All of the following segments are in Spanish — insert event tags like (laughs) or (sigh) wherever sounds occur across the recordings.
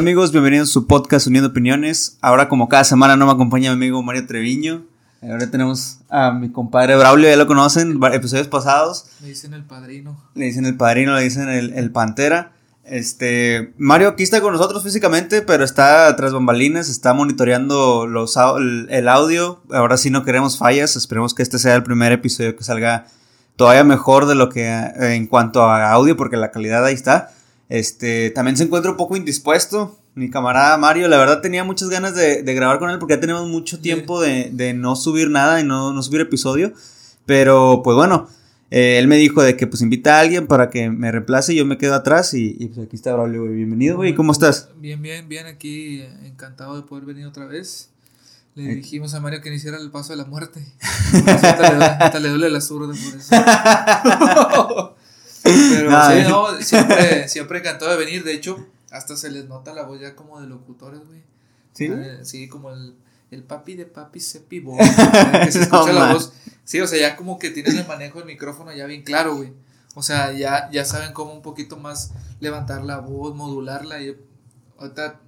Hola amigos, bienvenidos a su podcast Uniendo Opiniones. Ahora como cada semana no me acompaña mi amigo Mario Treviño. Ahora tenemos a mi compadre Braulio, ya lo conocen, episodios pasados. Le dicen el padrino. Le dicen el padrino, le dicen el, el pantera. Este, Mario aquí está con nosotros físicamente, pero está tras bambalinas, está monitoreando los, el, el audio. Ahora sí no queremos fallas, esperemos que este sea el primer episodio que salga todavía mejor de lo que eh, en cuanto a audio, porque la calidad ahí está. Este, también se encuentra un poco indispuesto. Mi camarada Mario, la verdad tenía muchas ganas de, grabar con él porque ya tenemos mucho tiempo de, no subir nada y no, no, subir episodio. Pero pues bueno, eh, él me dijo de que pues invita a alguien para que me reemplace y yo me quedo atrás y, pues aquí está Braulio, Bienvenido, güey. ¿Cómo estás? Bien, bien, bien. Aquí encantado de poder venir otra vez. Le eh. dijimos a Mario que iniciara el paso de la muerte. (laughs) hasta, le, duele la zurda por eso. (laughs) Pero (laughs) sí, no, siempre, siempre encantado de venir. De hecho, hasta se les nota la voz ya como de locutores, güey. Sí. Ah, sí, como el, el papi de papi se pivó. (laughs) que se escucha la voz. Sí, o sea, ya como que tienen el manejo del micrófono ya bien claro, güey. O sea, ya, ya saben cómo un poquito más levantar la voz, modularla. Y ahorita,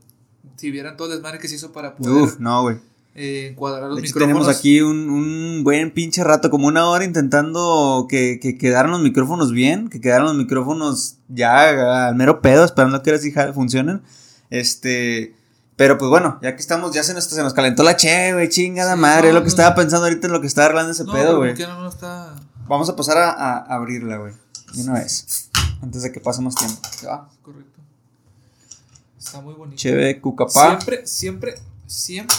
si vieran todo el desmadre que se hizo para poder. Uf, no, güey eh, encuadrar los micrófonos. Tenemos aquí un, un, buen pinche rato, como una hora intentando que, que quedaran los micrófonos bien, que quedaran los micrófonos ya al mero pedo, esperando que ahora sí funcionen. Este, pero pues bueno, ya que estamos, ya se nos, se nos calentó la che, güey, chingada madre, es lo que estaba pensando ahorita en lo que estaba arreglando ese pedo, güey. Vamos a pasar a, a abrirla, güey, de una vez, antes de que pase más tiempo. Correcto. Está muy bonito. Cheve, cucapá. Siempre, siempre siempre.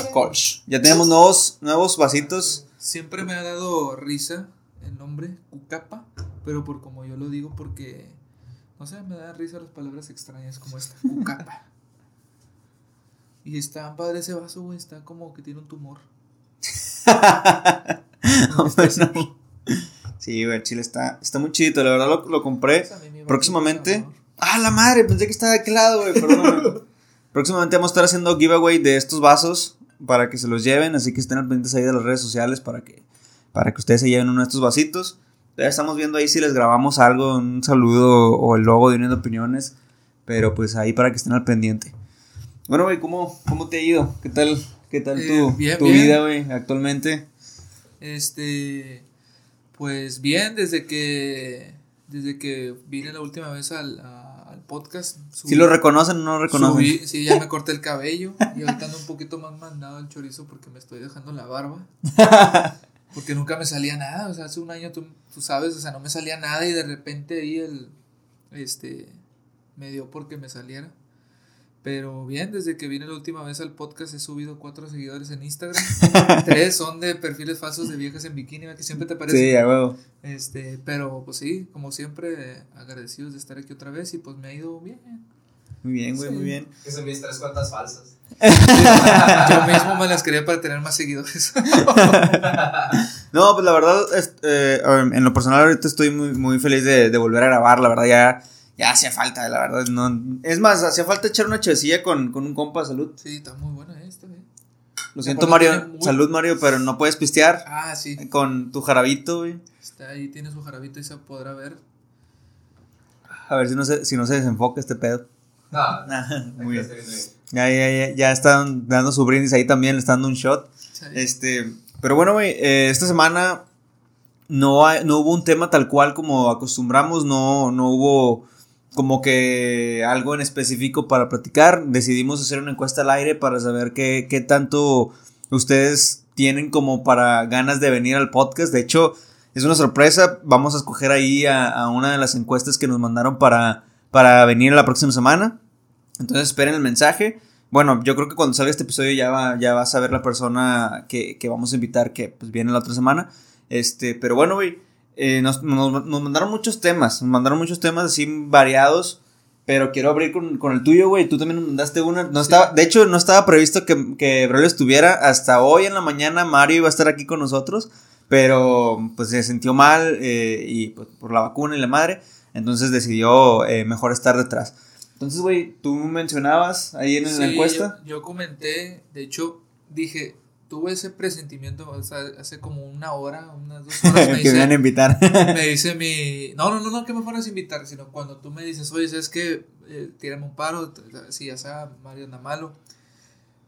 Ya tenemos nuevos, nuevos vasitos. Siempre me ha dado risa el nombre Cucapa, pero por como yo lo digo, porque. No sé, me da risa las palabras extrañas como esta. Cucapa. (laughs) y está padre ese vaso, güey. Está como que tiene un tumor. (laughs) sí, güey, chile está, está muy chido. La verdad lo, lo compré. próximamente. Ah, la madre, pensé que estaba de aquel lado, güey. Perdón. (laughs) Próximamente vamos a estar haciendo giveaway de estos vasos para que se los lleven, así que estén al pendientes ahí de las redes sociales para que, para que ustedes se lleven uno de estos vasitos. Ya estamos viendo ahí si les grabamos algo, un saludo o el logo de Uniendo Opiniones, pero pues ahí para que estén al pendiente. Bueno, güey, ¿cómo, ¿cómo te ha ido? ¿Qué tal, qué tal tu, eh, tu vida, güey, actualmente? Este, pues bien, desde que, desde que vine la última vez al, podcast. si lo reconocen o no lo reconocen. sí, ya me corté el cabello y ahorita ando un poquito más mandado el chorizo porque me estoy dejando la barba. (laughs) Porque nunca me salía nada, o sea, hace un año tú, tú sabes, o sea, no me salía nada y de repente ahí el, este, me dio porque me saliera. Pero bien, desde que vine la última vez al podcast he subido cuatro seguidores en Instagram. (laughs) Tres son de perfiles falsos de viejas en bikini, que siempre te parece. Sí, a huevo. Este, pero pues sí, como siempre, agradecidos de estar aquí otra vez y pues me ha ido bien. Muy bien, güey, muy bien. Que son mis tres cuentas falsas. (laughs) Yo mismo me las quería para tener más seguidores. (laughs) no, pues la verdad, eh, en lo personal ahorita estoy muy, muy feliz de, de volver a grabar, la verdad ya ya hacía falta, la verdad. No, es más, hacía falta echar una chevecilla con, con un compa, salud. Sí, está muy buena esta, eh. Lo siento, Mario. Salud, Mario, pero no puedes pistear. Ah, sí. Con tu jarabito, güey. Está ahí, tiene su jarabito y se podrá ver. A ver si no se, si no se desenfoca este pedo. No, (laughs) muy bien. Ya, ya, ya, ya están dando su brindis ahí también, le están dando un shot. Este, pero bueno, güey, eh, esta semana no, no hubo un tema tal cual como acostumbramos, no, no hubo como que algo en específico para platicar. Decidimos hacer una encuesta al aire para saber qué, qué tanto ustedes tienen como para ganas de venir al podcast. De hecho, es una sorpresa. Vamos a escoger ahí a, una de las encuestas que nos mandaron para, para venir la próxima semana. Entonces esperen el mensaje. Bueno, yo creo que cuando salga este episodio ya va, ya va a saber la persona que, que vamos a invitar que pues, viene la otra semana. Este, pero bueno, güey. Eh, nos, mandaron muchos temas, nos mandaron muchos temas así variados, pero quiero abrir con, el tuyo, güey. Tú también nos mandaste una. No estaba, de hecho, no estaba previsto que, que estuviera. Hasta hoy en la mañana Mario iba a estar aquí con nosotros, pero pues se sintió mal eh, y pues, por la vacuna y la madre. Entonces decidió eh, mejor estar detrás. Entonces, güey, tú mencionabas ahí en la encuesta. Yo, yo comenté, de hecho, dije, tuve ese presentimiento, o sea, hace como una hora, unas dos (laughs) horas. Me que me van a invitar. me dice mi. No, no, no, no que me fueras a invitar, sino cuando tú me dices, oye, ¿sabes qué? Eh, tírame un paro, si ya sea Mario Namalo.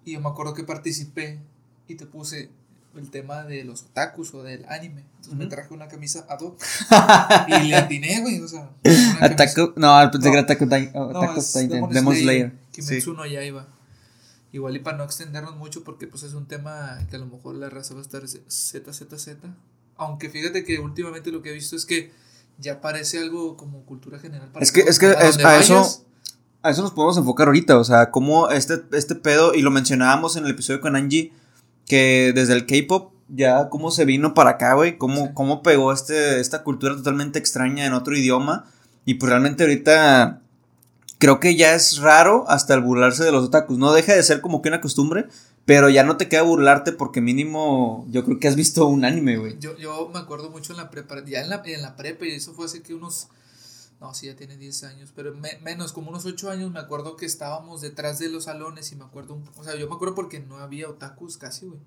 Y yo me acuerdo que participé y te puse el tema de los otakus o del anime. Entonces me traje una camisa ad hoc. (laughs) y le atiné, güey. O sea, Ataku, no, pensé que era Ataku Titan. Demon Slayer. Kimetsu no ya iba. Igual y para no extendernos mucho porque pues es un tema que a lo mejor la raza va a estar ZZZ. Aunque fíjate que últimamente lo que he visto es que ya parece algo como cultura general. Para es que, es que a, eso, a eso nos podemos enfocar ahorita. O sea, como este, este pedo, y lo mencionábamos en el episodio con Angie, que desde el K-pop ya cómo se vino para acá, güey, cómo, cómo pegó este, esta cultura totalmente extraña en otro idioma. Y pues realmente ahorita creo que ya es raro hasta el burlarse de los otakus. No deja de ser como que una costumbre, pero ya no te queda burlarte porque mínimo yo creo que has visto un anime, güey. Yo, yo me acuerdo mucho en la prepa, ya en la, en la prepa, y eso fue hace que unos, no, sí, ya tiene 10 años, pero menos, como unos 8 años, me acuerdo que estábamos detrás de los salones y me acuerdo, o sea, yo me acuerdo porque no había otakus casi, güey.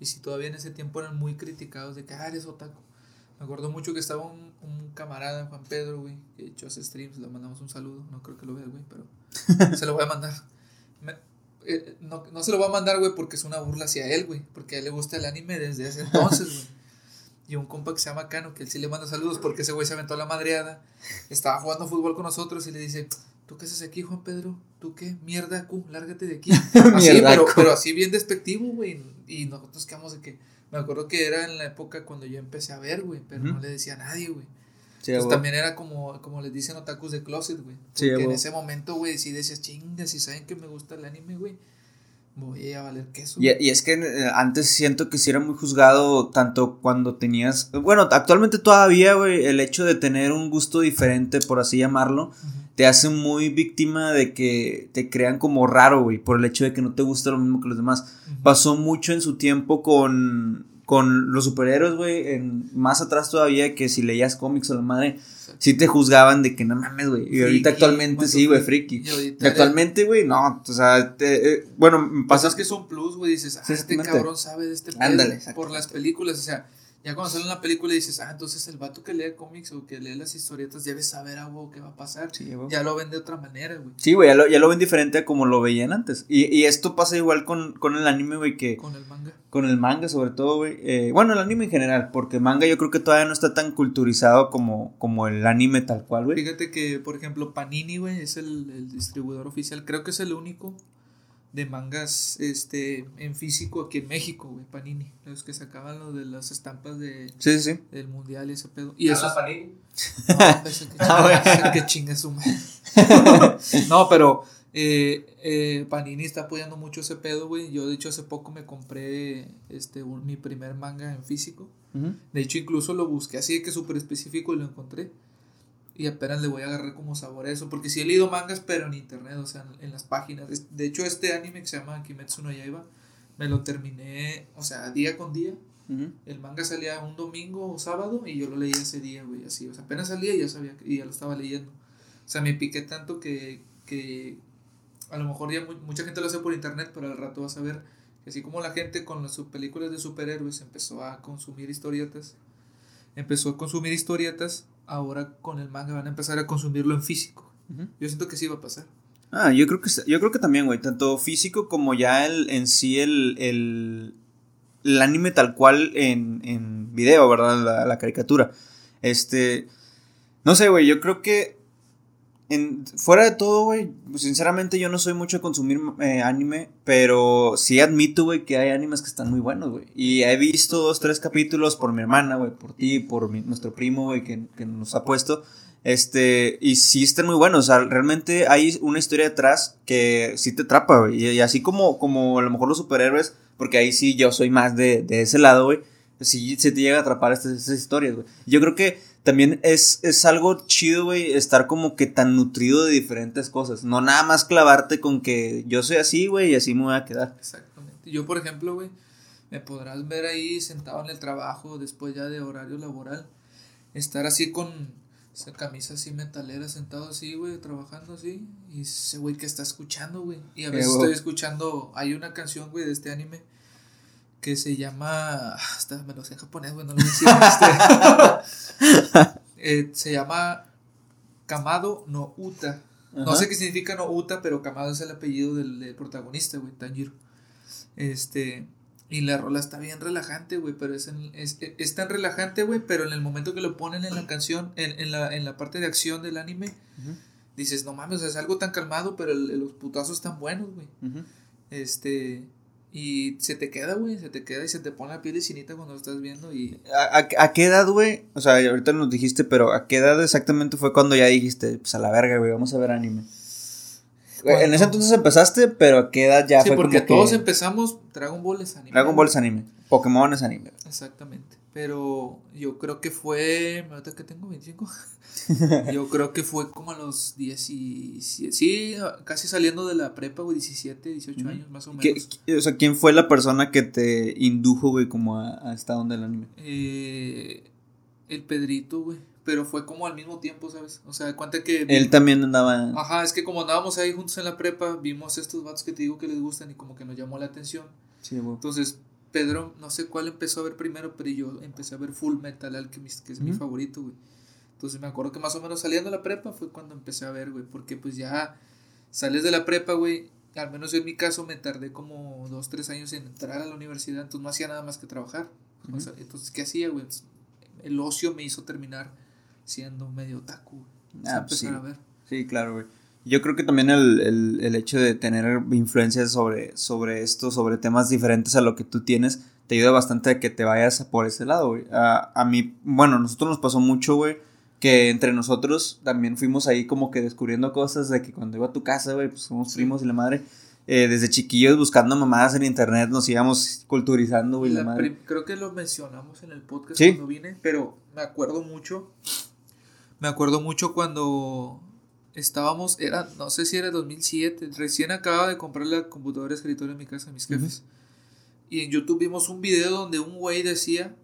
Y si todavía en ese tiempo eran muy criticados de que, ah, eres otaku. Me acuerdo mucho que estaba un, un camarada, Juan Pedro, güey, que hecho hace streams, le mandamos un saludo. No creo que lo vea, güey, pero (laughs) se lo voy a mandar. Eh, no, no, se lo voy a mandar, güey, porque es una burla hacia él, güey, porque a él le gusta el anime desde ese entonces, güey. (laughs) Y un compa que se llama Cano, que él sí le manda saludos porque ese güey se aventó la madreada. Estaba jugando fútbol con nosotros y le dice, ¿tú qué haces aquí, Juan Pedro? ¿Tú qué? Mierda, cu, lárgate de aquí. (laughs) Así, pero, pero así bien despectivo, güey. Y nosotros quedamos de que me acuerdo que era en la época cuando yo empecé a ver, güey, pero no le decía a nadie, güey. Sí, también era como, como les dicen otakus de closet, güey. Porque en ese momento, güey, si decías, chinga, si saben que me gusta el anime, güey, voy a valer queso. Y, y es que eh, antes siento que sí era muy juzgado, tanto cuando tenías, bueno, actualmente todavía, güey, el hecho de tener un gusto diferente, por así llamarlo, te hace muy víctima de que te crean como raro, güey, por el hecho de que no te gusta lo mismo que los demás. Pasó mucho en su tiempo con, con los superhéroes, güey, más atrás todavía que si leías cómics o la madre, sí te juzgaban de que no mames, güey. Y ahorita actualmente sí, güey, friki. Y actualmente, güey, no, o sea, eh, bueno, pasa. es que es un plus, güey, dices, ah, este cabrón sabe de este Ándale, por las películas, o sea ya cuando sale una película y dices, ah, entonces el vato que lee cómics o que lee las historietas debe saber algo que va a pasar. ya lo ven de otra manera, güey. Sí, güey, ya lo, ya lo ven diferente a como lo veían antes. Y, y esto pasa igual con, con el anime, güey, que... Con el manga. Con el manga, sobre todo, güey. Eh, bueno, el anime en general, porque manga yo creo que todavía no está tan culturizado como, como el anime tal cual, güey. Fíjate que, por ejemplo, Panini, güey, es el, el distribuidor oficial. Creo que es el único de mangas este en físico aquí en México, güey, Panini, los que sacaban lo de las estampas de sí, sí. del mundial y ese pedo. Y eso Panini. No, (laughs) pues, que, ah, (laughs) que chingue su (laughs) No, pero eh, eh, Panini está apoyando mucho ese pedo, güey. Yo de hecho hace poco me compré este mi primer manga en físico. De hecho incluso lo busqué así de que súper específico y lo encontré. Y apenas le voy a agarrar como sabor a eso. Porque sí he leído mangas, pero en internet, o sea, en, las páginas. De hecho, este anime que se llama Kimetsu no Yaiba, me lo terminé, o sea, día con día. El manga salía un domingo o sábado y yo lo leía ese día, güey, así. O sea, apenas salía y ya sabía y ya lo estaba leyendo. O sea, me piqué tanto que, que a lo mejor ya mucha gente lo hace por internet, pero al rato vas a ver que así como la gente con las películas de superhéroes empezó a consumir historietas, empezó a consumir historietas, ahora con el manga van a empezar a consumirlo en físico. Yo siento que sí va a pasar. Ah, yo creo que, yo creo que también, güey, tanto físico como ya el, en sí el, el, el anime tal cual en, en video, ¿verdad? La, la caricatura. Este, no sé, güey, yo creo que fuera de todo, güey, sinceramente yo no soy mucho de consumir eh, anime, pero sí admito, güey, que hay animes que están muy buenos, güey. Y he visto dos, tres capítulos por mi hermana, güey, por ti, por nuestro primo, güey, que, nos ha puesto. Este, y sí están muy buenos, o sea, realmente hay una historia detrás que sí te atrapa, güey. Y, así como, como a lo mejor los superhéroes, porque ahí sí yo soy más de, de ese lado, güey, sí se te llega a atrapar estas, estas historias, güey. Yo creo que también es, es algo chido, güey, estar como que tan nutrido de diferentes cosas. No nada más clavarte con que yo soy así, güey, y así me voy a quedar. Exactamente. Yo, por ejemplo, güey, me podrás ver ahí sentado en el trabajo después ya de horario laboral. Estar así con esa camisa así metalera, sentado así, güey, trabajando así. Y ese güey que está escuchando, güey. Y a veces estoy escuchando, hay una canción, güey, de este anime que se llama. Hasta me lo sé en japonés, güey, no lo este. (laughs) eh, se llama Kamado no Uta. No sé qué significa no Uta, pero Kamado es el apellido del, protagonista, güey, Tanjiro. Este. Y la rola está bien relajante, güey, pero es, es, tan relajante, güey, pero en el momento que lo ponen en la (clears throat) canción, en, en, la, en la parte de acción del anime, dices, no mames, es algo tan calmado, pero los putazos están buenos, güey. Este. Y se te queda, güey, se te queda y se te pone la piel de chinita cuando lo estás viendo y... ¿A, a, qué edad, güey? O sea, ahorita nos dijiste, pero ¿a qué edad exactamente fue cuando ya dijiste, pues a la verga, güey, vamos a ver anime? En ese entonces empezaste, pero ¿a qué edad ya sí, porque todos empezamos, Dragon Ball es anime. Dragon Ball es anime, Pokémon es anime. Exactamente, pero yo creo que fue, ahorita que tengo 25, (laughs) yo creo que fue como a los 17, sí, casi saliendo de la prepa, güey, 17, 18 años más o menos. o sea, ¿quién fue la persona que te indujo, güey, como a, a esta onda del anime? Eh, el Pedrito, güey. Pero fue como al mismo tiempo, ¿sabes? O sea, cuenta que... Él también andaba... Ajá, es que como andábamos ahí juntos en la prepa, vimos estos vatos que te digo que les gustan y como que nos llamó la atención. Sí, güey. Entonces, Pedro, no sé cuál empezó a ver primero, pero yo empecé a ver Full Metal Alchemist, que es mi favorito, güey. Entonces me acuerdo que más o menos saliendo de la prepa fue cuando empecé a ver, güey, porque pues ya sales de la prepa, güey, al menos en mi caso me tardé como dos, tres años en entrar a la universidad, entonces no hacía nada más que trabajar. o sea, entonces, ¿qué hacía, güey? El ocio me hizo terminar siendo medio otaku. Ah, pues sí. A ver. sí, claro, güey. Yo creo que también el, el, el, hecho de tener influencias sobre, sobre esto, sobre temas diferentes a lo que tú tienes, te ayuda bastante a que te vayas por ese lado, güey. A, a mí, bueno, a nosotros nos pasó mucho, güey, que entre nosotros también fuimos ahí como que descubriendo cosas de que cuando iba a tu casa, güey, pues somos primos y la madre. Eh, desde chiquillos buscando mamadas en internet nos íbamos culturizando, güey, la, madre. Creo que lo mencionamos en el podcast cuando vine, pero me acuerdo mucho. Me acuerdo mucho cuando estábamos, era, no sé si era 2007, recién acababa de comprar la computadora de escritorio en mi casa, mis jefes. Y en YouTube vimos un video donde un güey decía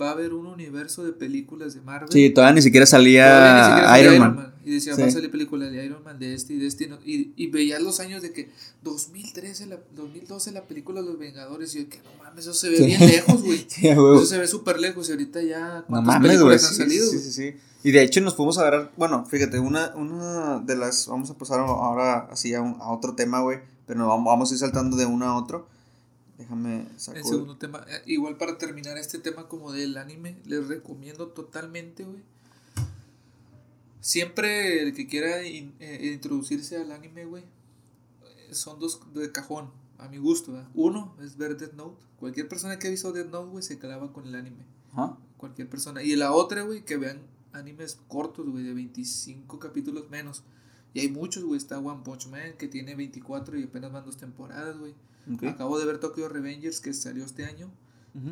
va a haber un universo de películas de Marvel. Sí, todavía ni siquiera salía, Iron, Man. Y decía, va a salir películas de Iron Man, de este y de este. Y, y veías los años de que 2013, la, 2012 la película Los Vengadores. Y yo, que no mames, eso se ve bien lejos, güey. (laughs) eso se ve súper lejos. Y ahorita ya, ¿cuántas no películas han salido? Sí, sí, sí. Y de hecho nos fuimos a ver, bueno, fíjate, una, una de las, vamos a pasar ahora así a, a otro tema, güey. Pero vamos, vamos a ir saltando de uno a otro Déjame sacar. El segundo tema. Eh, igual para terminar este tema como del anime, les recomiendo totalmente, güey. Siempre el que quiera eh, introducirse al anime, güey, son dos de cajón, a mi gusto. Uno es ver Death Note. Cualquier persona que ha visto Death Note, güey, se clava con el anime. Cualquier persona. Y la otra, güey, que vean animes cortos, güey, de 25 capítulos menos. Y hay muchos, güey. Está One Punch Man, que tiene 24 y apenas van dos temporadas, güey. Acabo de ver Tokyo Revengers que salió este año.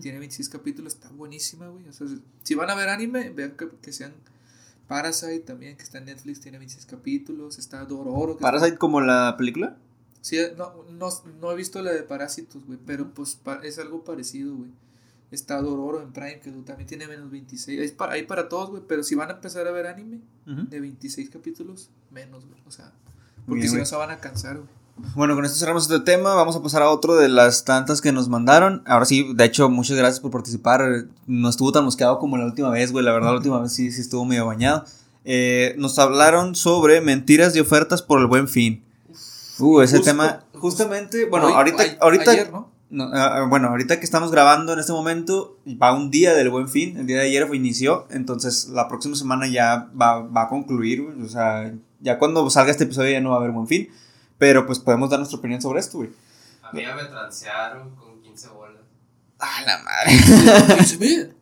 Tiene 26 capítulos, está buenísima, güey. O sea, si van a ver anime, vean que, sean Parasite también, que está en Netflix, tiene 26 capítulos. Está Dororo. ¿Parasite como la película? Sí, no, no, no, he visto la de Parásitos, güey, pero pues es algo parecido, güey. Está Dororo en Prime, que también tiene menos 26. Hay para, hay para todos, güey, pero si van a empezar a ver anime de 26 capítulos, menos, güey. O sea, porque si no se van a cansar, güey. Bueno, con esto cerramos este tema. Vamos a pasar a otro de las tantas que nos mandaron. Ahora sí, de hecho, muchas gracias por participar. No estuvo tan mosqueado como la última vez, güey. La verdad, la última vez sí, sí estuvo medio bañado. Eh, nos hablaron sobre mentiras y ofertas por el buen fin. Uh, ese tema. Justamente, bueno, ahorita. ahorita ayer, ¿no? Ah, ah, bueno, ahorita que estamos grabando en este momento, va un día del buen fin. El día de ayer fue, inició. Entonces, la próxima semana ya va, va a concluir. O sea, ya cuando salga este episodio ya no va a haber buen fin. Pero pues podemos dar nuestra opinión sobre esto, güey. A mí ya me transearon con 15 bolas. ¡Ah, la madre! (laughs) ¿15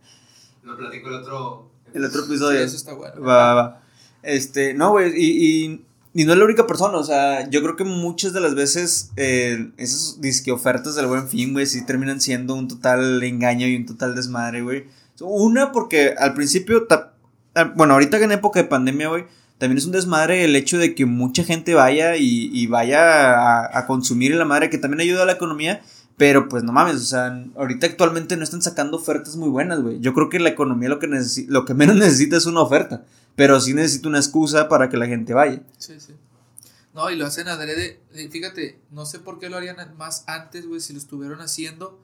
Lo platico el otro. El otro episodio. eso está bueno. Va, va. Este, no, güey, y, y, y, no es la única persona, o sea, yo creo que muchas de las veces eh, esas disque ofertas del buen fin, güey, sí terminan siendo un total engaño y un total desmadre, güey. Una, porque al principio, bueno, ahorita en época de pandemia, güey, también es un desmadre el hecho de que mucha gente vaya y, vaya a, consumir la madre, que también ayuda a la economía, pero pues no mames, o sea, ahorita actualmente no están sacando ofertas muy buenas, güey. Yo creo que la economía lo que, lo que menos (laughs) necesita es una oferta, pero sí necesita una excusa para que la gente vaya. Sí, sí. No, y lo hacen adrede, fíjate, no sé por qué lo harían más antes, güey, si lo estuvieron haciendo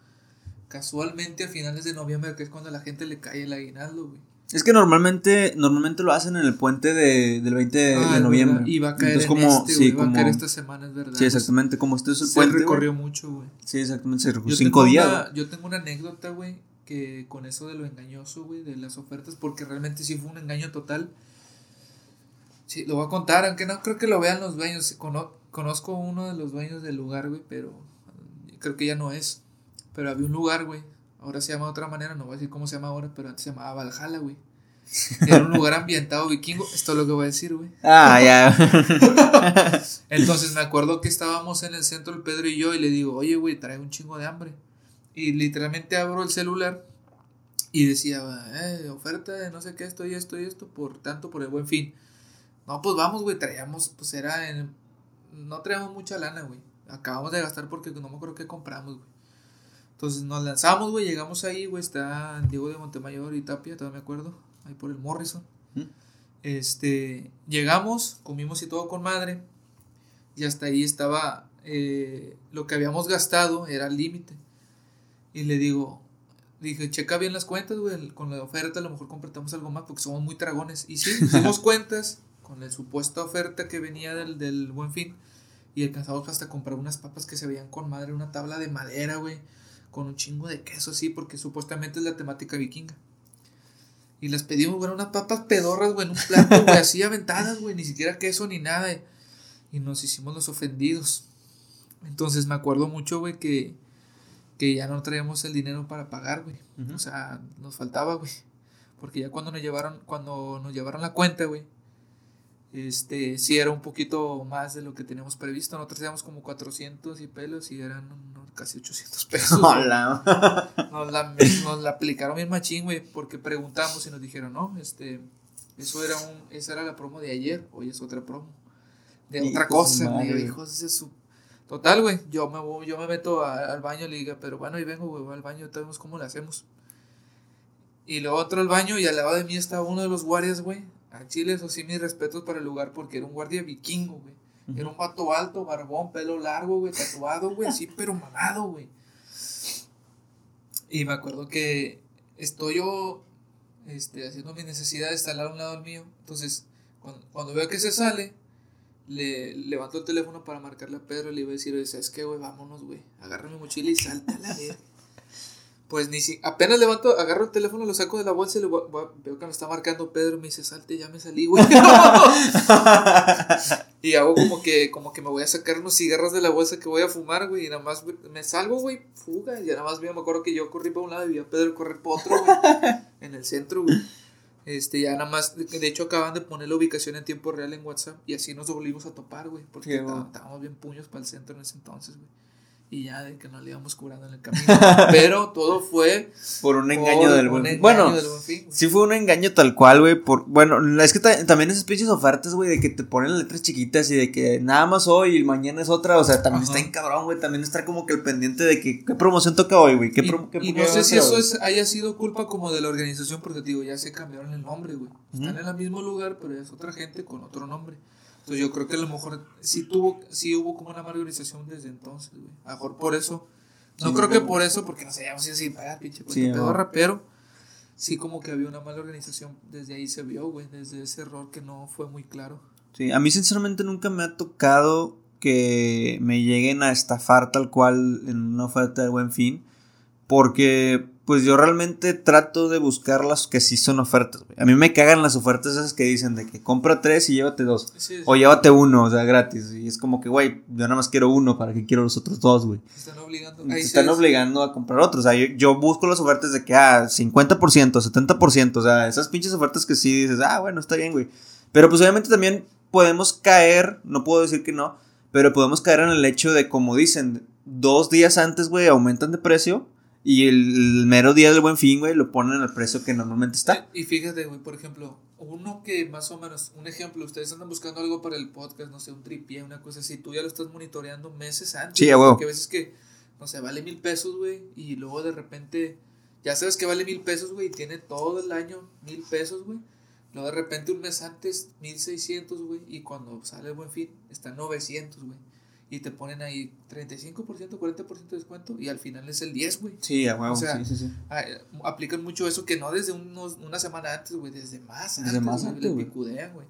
casualmente a finales de noviembre, que es cuando a la gente le cae el aguinaldo, güey. Es que normalmente, normalmente lo hacen en el puente de, del 20 de, Ah, de noviembre. Y va a caer Entonces, en como, este, sí, va a caer esta semana, es verdad. sí, exactamente, como este es el Se puente. güey. recorrió mucho, güey. Sí, exactamente, se recorrió Yo cinco tengo días. una- yo tengo una anécdota, güey, que con eso de lo engañoso, güey, de las ofertas, porque realmente sí fue un engaño total. Sí, lo voy a contar, aunque no creo que lo vean los dueños. Cono- conozco uno de los dueños del lugar, güey, pero eh, creo que ya no es. Pero había un lugar, güey. Ahora se llama de otra manera, no voy a decir cómo se llama ahora, pero antes se llamaba Valhalla, güey. Era un lugar ambientado vikingo. Esto es lo que voy a decir, güey. (laughs) Ah, ya. (laughs) Entonces me acuerdo que estábamos en el centro el Pedro y yo y le digo, oye, güey, trae un chingo de hambre. Y literalmente abro el celular y decía, eh, oferta de no sé qué, esto y esto y esto, por tanto, por el buen fin. No, pues vamos, güey, traíamos, pues era en... No traíamos mucha lana, güey. Acabamos de gastar porque no me acuerdo qué compramos, güey. Entonces nos lanzamos, güey, llegamos ahí, güey, está Diego de Montemayor y Tapia, todavía me acuerdo, ahí por el Morrison. ¿Mm? Este, llegamos, comimos y todo con madre, y hasta ahí estaba eh, lo que habíamos gastado, era el límite. Y le digo, dije, checa bien las cuentas, güey, con la oferta a lo mejor completamos algo más porque somos muy dragones. Y sí, (laughs) hicimos cuentas con la supuesta oferta que venía del, del buen fin. Y alcanzamos hasta comprar unas papas que se veían con madre, una tabla de madera, güey, con un chingo de queso así, porque supuestamente es la temática vikinga. Y las pedimos, güey, unas papas pedorras, güey, en un plato, güey, así (laughs) aventadas, güey, ni siquiera queso ni nada. eh. Y nos hicimos los ofendidos. Entonces me acuerdo mucho, güey, que, que ya no traíamos el dinero para pagar, güey. O sea, nos faltaba, güey. Porque ya cuando nos llevaron, cuando nos llevaron la cuenta, güey, este, sí era un poquito más de lo que teníamos previsto. Nosotros teníamos como 400 y pelos y eran casi 800 pesos. Hola. (laughs) Nos la, nos la aplicaron bien machín, güey, porque preguntamos y nos dijeron, no, este, eso era un, esa era la promo de ayer, hoy es otra promo. De otra cosa, güey, hijos de su... Total, güey, yo me, voy- yo me meto a- al baño y le digo, pero bueno, ahí vengo, güey, al baño, vemos cómo le hacemos. Y luego otro al baño y al lado de mí estaba uno de los guardias, güey. A Chile, eso sí, mis respetos para el lugar porque era un guardia vikingo, güey. Era un vato alto, barbón, pelo largo, güey, tatuado, güey, así, (laughs) pero mamado, güey. Y me acuerdo que estoy yo este, haciendo mis necesidades, está al lado a un lado del mío. Entonces, cuando, cuando veo que se sale, le levanto el teléfono para marcarle a Pedro y le iba a decir, ¿sabes qué, güey? Vámonos, güey. Agarra mi mochila y salta a la verga. Pues ni si, apenas levanto, agarro el teléfono, lo saco de la bolsa y le voy- veo que me está marcando Pedro y me dice, salte, ya me salí, güey. (laughs) y hago como que, como que me voy a sacar unos cigarros de la bolsa que voy a fumar, güey, y nada más me salgo, güey, fuga, y nada más vi- me acuerdo que yo corrí para un lado y vi a Pedro correr para otro, güey, (laughs) en el centro, güey. Este, ya nada más, de hecho acaban de poner la ubicación en tiempo real en WhatsApp y así nos volvimos a topar, güey, porque estábamos bien puños para el centro en ese entonces, güey. Y ya de que nos le íbamos curando en el camino. (laughs) Pero todo fue Por un engaño por del buen engaño Bueno, del Buen Fin, sí fue un engaño tal cual, güey. Por, bueno, es que ta- también esas pinches ofertas, güey, de que te ponen letras chiquitas y de que nada más hoy y mañana es otra. O sea, también Ajá. está en cabrón, güey. También estar como que el pendiente de que qué promoción toca hoy, güey. ¿Qué y, y no sé si eso hoy? es, haya sido culpa como de la organización, porque digo, ya se cambiaron el nombre, güey. Están en el mismo lugar, pero es otra gente con otro nombre. Entonces yo creo que a lo mejor sí tuvo, sí hubo como una mala organización desde entonces, güey. A lo mejor por eso. No Sí, creo que por eso, porque no sé, ya así, ah, pinche Sí, pedorra, pero sí como que había una mala organización. Desde ahí se vio, güey, desde ese error que no fue muy claro. Sí, a mí sinceramente nunca me ha tocado que me lleguen a estafar tal cual en una oferta de buen fin. Porque pues yo realmente trato de buscar las que sí son ofertas. güey. A mí me cagan las ofertas esas que dicen de que compra tres y llévate dos. Sí, sí, O llévate uno, o sea, gratis. Y es como que, güey, yo nada más quiero uno, ¿para qué quiero los otros dos, güey? te están obligando. Te están es- obligando a comprar otros. O sea, yo, yo busco las ofertas de que, ah, 50%, 70%. O sea, esas pinches ofertas que sí dices, ah, bueno, está bien, güey. Pero pues obviamente también podemos caer, no puedo decir que no, pero podemos caer en el hecho de, como dicen, dos días antes, güey, aumentan de precio. Y el, el mero día del buen fin, güey, lo ponen al precio que normalmente está. Y fíjate, güey, por ejemplo, uno que más o menos, un ejemplo, ustedes andan buscando algo para el podcast, no sé, un tripié, una cosa así, tú ya lo estás monitoreando meses antes. Sí, güey. Porque a veces que, no sé, vale mil pesos, güey, y luego de repente, ya sabes que vale mil pesos, güey, y tiene todo el año mil pesos, güey. Luego de repente un mes antes, mil seiscientos, güey, y cuando sale el buen fin, está 900, güey. Y te ponen ahí 35%, 40% de descuento y al final es el 10, güey. Sí, a huevo, O sea, sí, sí, sí. Ah, aplican mucho eso que no desde unos, una semana antes, güey, desde más Desde antes, más güey, antes, güey. picudean, güey.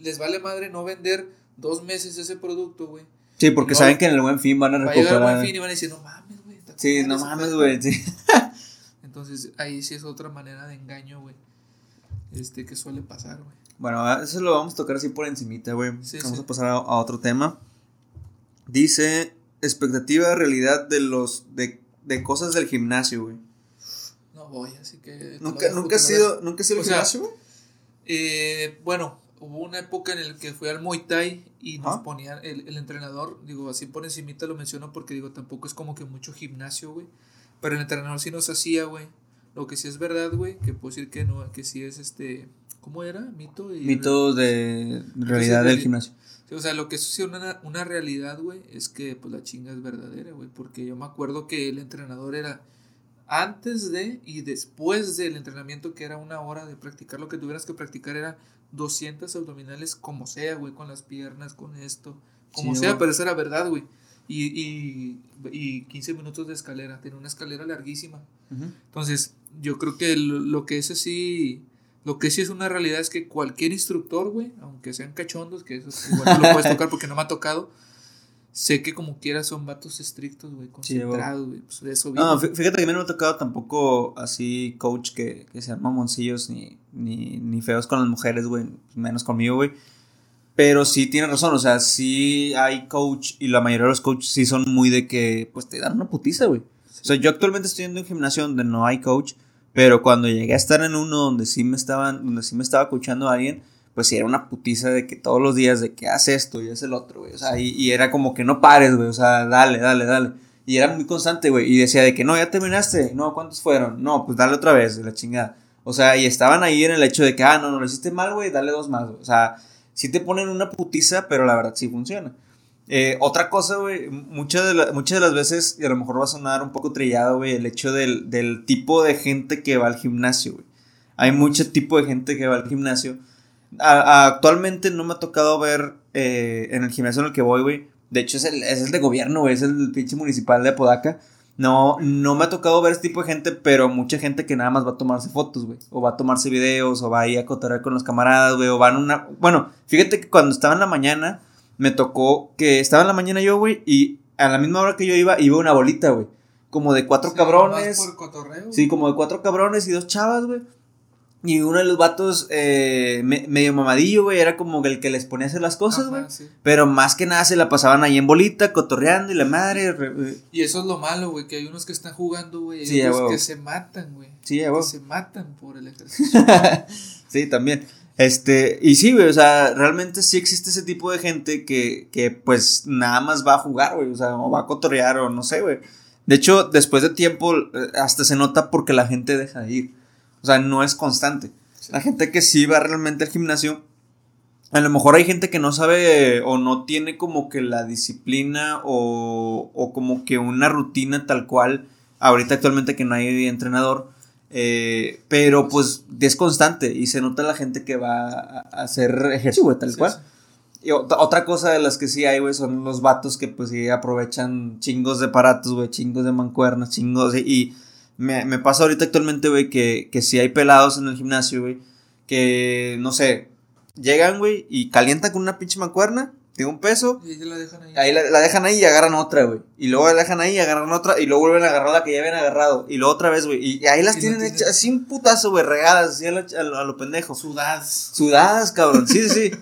Les vale madre no vender dos meses ese producto, güey. Sí, porque No. saben que en el buen fin van a Va a el recuperar. buen fin y van a decir, no mames, güey. Sí, no mames, oferta". güey. Sí. (laughs) Entonces, ahí sí es otra manera de engaño, güey. Este, que suele pasar, güey. Bueno, eso lo vamos a tocar así por encimita, güey. Sí, vamos sí. a pasar a, a otro tema. Dice, expectativa realidad de los, de, de cosas del gimnasio, güey. No voy, así que... Nunca, nunca lo sido, nunca has ido al O sea, gimnasio, güey. Eh, bueno, hubo una época en la que fui al Muay Thai y nos Ajá. ponían el, el entrenador, digo, así por encimita lo menciono porque digo, tampoco es como que mucho gimnasio, güey. Pero el entrenador sí nos hacía, güey. Lo que sí es verdad, güey, que puedo decir que no, que sí es este, ¿cómo era? Mito y Mitos de realidad del gimnasio. Sí, o sea, lo que es una, una realidad, güey, es que pues la chinga es verdadera, güey, porque yo me acuerdo que el entrenador era antes de y después del entrenamiento, que era una hora de practicar, lo que tuvieras que practicar era 200 abdominales, como sea, güey, con las piernas, con esto, como Sí, sea, pero eso era verdad, güey. Y, y, y 15 minutos de escalera, tenía una escalera larguísima. Entonces, yo creo que lo, lo que es así, lo que sí es una realidad es que cualquier instructor, güey, aunque sean cachondos, que eso igual no lo puedes tocar porque no me ha tocado, sé que como quiera son vatos estrictos, güey, concentrados, güey, pues de eso vivo. No, fí- fíjate que a mí no me ha tocado tampoco así coach que, que sean mamoncillos ni, ni, ni feos con las mujeres, güey, menos conmigo, güey. Pero sí tiene razón, o sea, sí hay coach y la mayoría de los coaches sí son muy de que, pues te dan una putiza, güey. O sea, yo actualmente estoy en un gimnasio donde no hay coach, pero cuando llegué a estar en uno donde sí me estaban, donde sí me estaba coachando a alguien, pues sí era una putiza de que todos los días de que haz esto y haz el otro, güey. O sea, y, era como que no pares, güey. O sea, dale, dale, dale. Y era muy constante, güey. Y decía de que no, ya terminaste. No, ¿cuántos fueron? No, pues dale otra vez, la chingada. O sea, y estaban ahí en el hecho de que, ah, no, no lo hiciste mal, güey, dale dos más, güey. O sea, sí te ponen una putiza, pero la verdad sí funciona. Eh, otra cosa, güey, muchas de, muchas de las veces, y a lo mejor va a sonar un poco trillado, güey, el hecho del, del tipo de gente que va al gimnasio, güey. Hay mucho tipo de gente que va al gimnasio. A- actualmente no me ha tocado ver eh, en el gimnasio en el que voy, güey. De hecho, es el, es el de gobierno, güey, es el pinche municipal de Apodaca. No, no me ha tocado ver este tipo de gente, pero mucha gente que nada más va a tomarse fotos, güey. O va a tomarse videos, o va a ir a cotorrear con los camaradas, güey. O van una. Bueno, fíjate que cuando estaba en la mañana, me tocó que estaba en la mañana yo, güey, y a la misma hora que yo iba, iba una bolita, güey. Como de cuatro Sí, cabrones. por cotorreo. Sí, como de cuatro cabrones y dos chavas, güey. Y uno de los vatos eh, me- medio mamadillo, güey, era como el que les ponía a hacer las cosas, güey. sí. Pero más que nada se la pasaban ahí en bolita, cotorreando y la madre. re- Y eso es lo malo, güey, que hay unos que están jugando, güey, y Sí, otros que se matan, güey. Sí, Que se matan por el (laughs) ejercicio. Sí, también. Este, y sí, güey, o sea, realmente sí existe ese tipo de gente que, que pues nada más va a jugar, güey, o sea, o va a cotorrear o no sé, güey. De hecho, después de tiempo, eh, hasta se nota porque la gente deja de ir. O sea, no es constante. Sí. La gente que sí va realmente al gimnasio, a lo mejor hay gente que no sabe o no tiene como que la disciplina o, o como que una rutina tal cual, ahorita actualmente que no hay entrenador, eh, pero pues es constante y se nota la gente que va a hacer ejercicio, güey, tal Sí, cual. sí. Y ot- otra cosa de las que sí hay, güey, son los vatos que pues sí aprovechan chingos de aparatos, güey, chingos de mancuernas, chingos de... Y me, me pasa ahorita actualmente, güey, que, que sí hay pelados en el gimnasio, güey, que, no sé, llegan, güey, y calientan con una pinche mancuerna, tiene un peso, Y ahí la dejan ahí. ahí la, la dejan ahí y agarran otra, güey. Y luego la dejan ahí y agarran otra, y luego vuelven a agarrar la que ya habían agarrado, y luego otra vez, güey. Y, y ahí las Y tienen hechas así un putazo, güey, regadas, así a lo, a lo- a lo pendejo. Sudadas. Sudadas, cabrón. Sí, sí, sí.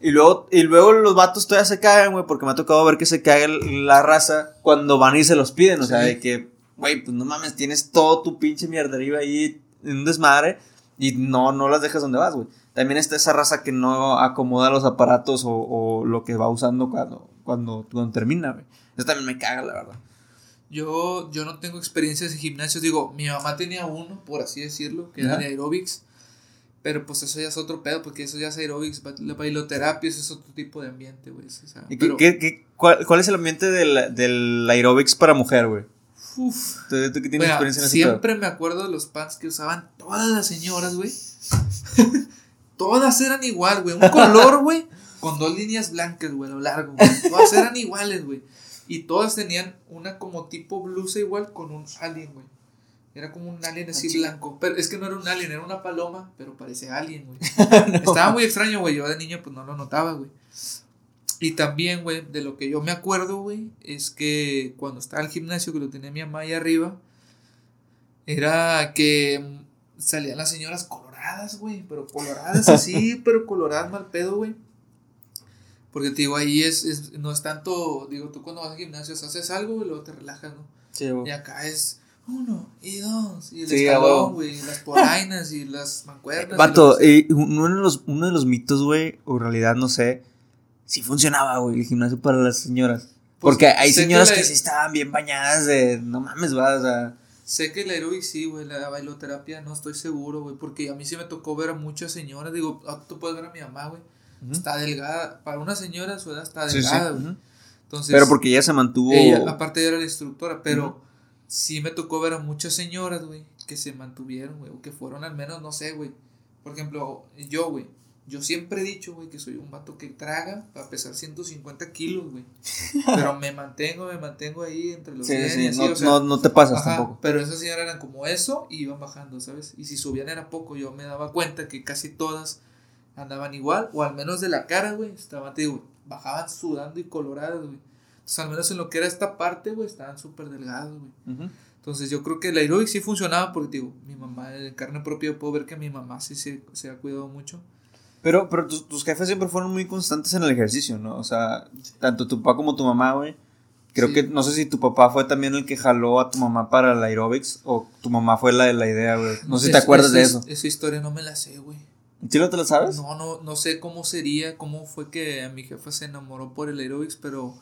Y luego, y luego los vatos todavía se cagan, güey, porque me ha tocado ver que se caga la raza cuando van y se los piden. O sea, Sí. de que, güey, pues no mames, tienes todo tu pinche mierdería ahí en un desmadre y no, no las dejas donde vas, güey. También está esa raza que no acomoda los aparatos o, o lo que va usando cuando, cuando, cuando termina, güey. Eso también me caga, la verdad. Yo, yo no tengo experiencias en gimnasios. Digo, mi mamá tenía uno, por así decirlo, que era de aerobics. Pero pues eso ya es otro pedo, porque eso ya es aerobics. La bailoterapia, eso es otro tipo de ambiente, güey. o sea, ¿Y qué- pero, qué- qué- cuál, cuál es el ambiente del, del aerobics para mujer, güey? uf, ¿Tú, tú que tienes experiencia en siempre me acuerdo de los pants que usaban todas las señoras, güey. Todas eran igual, güey. Un color, güey. con dos líneas blancas, güey, a lo largo, güey. Todas eran iguales, güey. Y todas tenían una como tipo blusa igual con un alien, güey. Era como un alien así blanco. Pero es que no era un alien, era una paloma, pero parecía alien, güey. (laughs) Estaba muy extraño, güey. Yo de niño pues no lo notaba, güey. Y también, güey, de lo que yo me acuerdo, güey, es que cuando estaba el gimnasio, que lo tenía mi mamá ahí arriba, era que salían las señoras coloradas, güey, pero coloradas así, (laughs) pero coloradas mal pedo, güey. Porque te digo, ahí es, es- no es tanto, digo, tú cuando vas al gimnasio haces algo y luego te relajas, ¿no? Sí, güey. Y acá es uno y dos, y el Sí, escalón, güey, y las polainas y las mancuernas. y Vato, eh, uno, de los, uno de los mitos, güey, o en realidad no sé, sí funcionaba, güey, el gimnasio para las señoras. Pues, Porque hay que señoras que, sí estaban bien bañadas de, no mames, va, o sea, Sé que el aeróbic sí, güey, la bailoterapia no estoy seguro, güey, porque a mí sí me tocó ver a muchas señoras, digo, ah, tú puedes ver a mi mamá, güey, está delgada, para una señora su edad está Sí, sí, delgada, güey. Entonces, Pero porque ella se mantuvo... ella, aparte ella era la instructora, pero sí me tocó ver a muchas señoras, güey, que se mantuvieron, güey, o que fueron al menos, no sé, güey. Por ejemplo, yo, güey, yo siempre he dicho, güey, que soy un vato que traga para pesar 150 kilos, güey. (laughs) Pero me mantengo, me mantengo ahí entre los Sí, 100 sí, y así, no, o sea, no, no te pasas Ajá, tampoco. Pero esas señoras eran como eso y iban bajando, ¿sabes? Y si subían era poco, yo me daba cuenta que casi todas andaban igual, o al menos de la cara, güey, estaban, te digo, bajaban sudando y coloradas, güey. Entonces, al menos en lo que era esta parte, güey, estaban súper delgados, güey. Entonces, yo creo que el aeróbic sí funcionaba porque, digo, mi mamá, de carne propia, puedo ver que mi mamá sí se, se ha cuidado mucho. Pero, pero tus, tus jefes siempre fueron muy constantes en el ejercicio, ¿no? O sea, tanto tu papá como tu mamá, güey. Creo Sí. que, no sé si tu papá fue también el que jaló a tu mamá para el aerobics o tu mamá fue la de la idea, güey. No sé si te acuerdas de eso. Esa historia no me la sé, güey. ¿Sí no te lo sabes? No, no, no sé cómo sería, cómo fue que mi jefa se enamoró por el aerobics, pero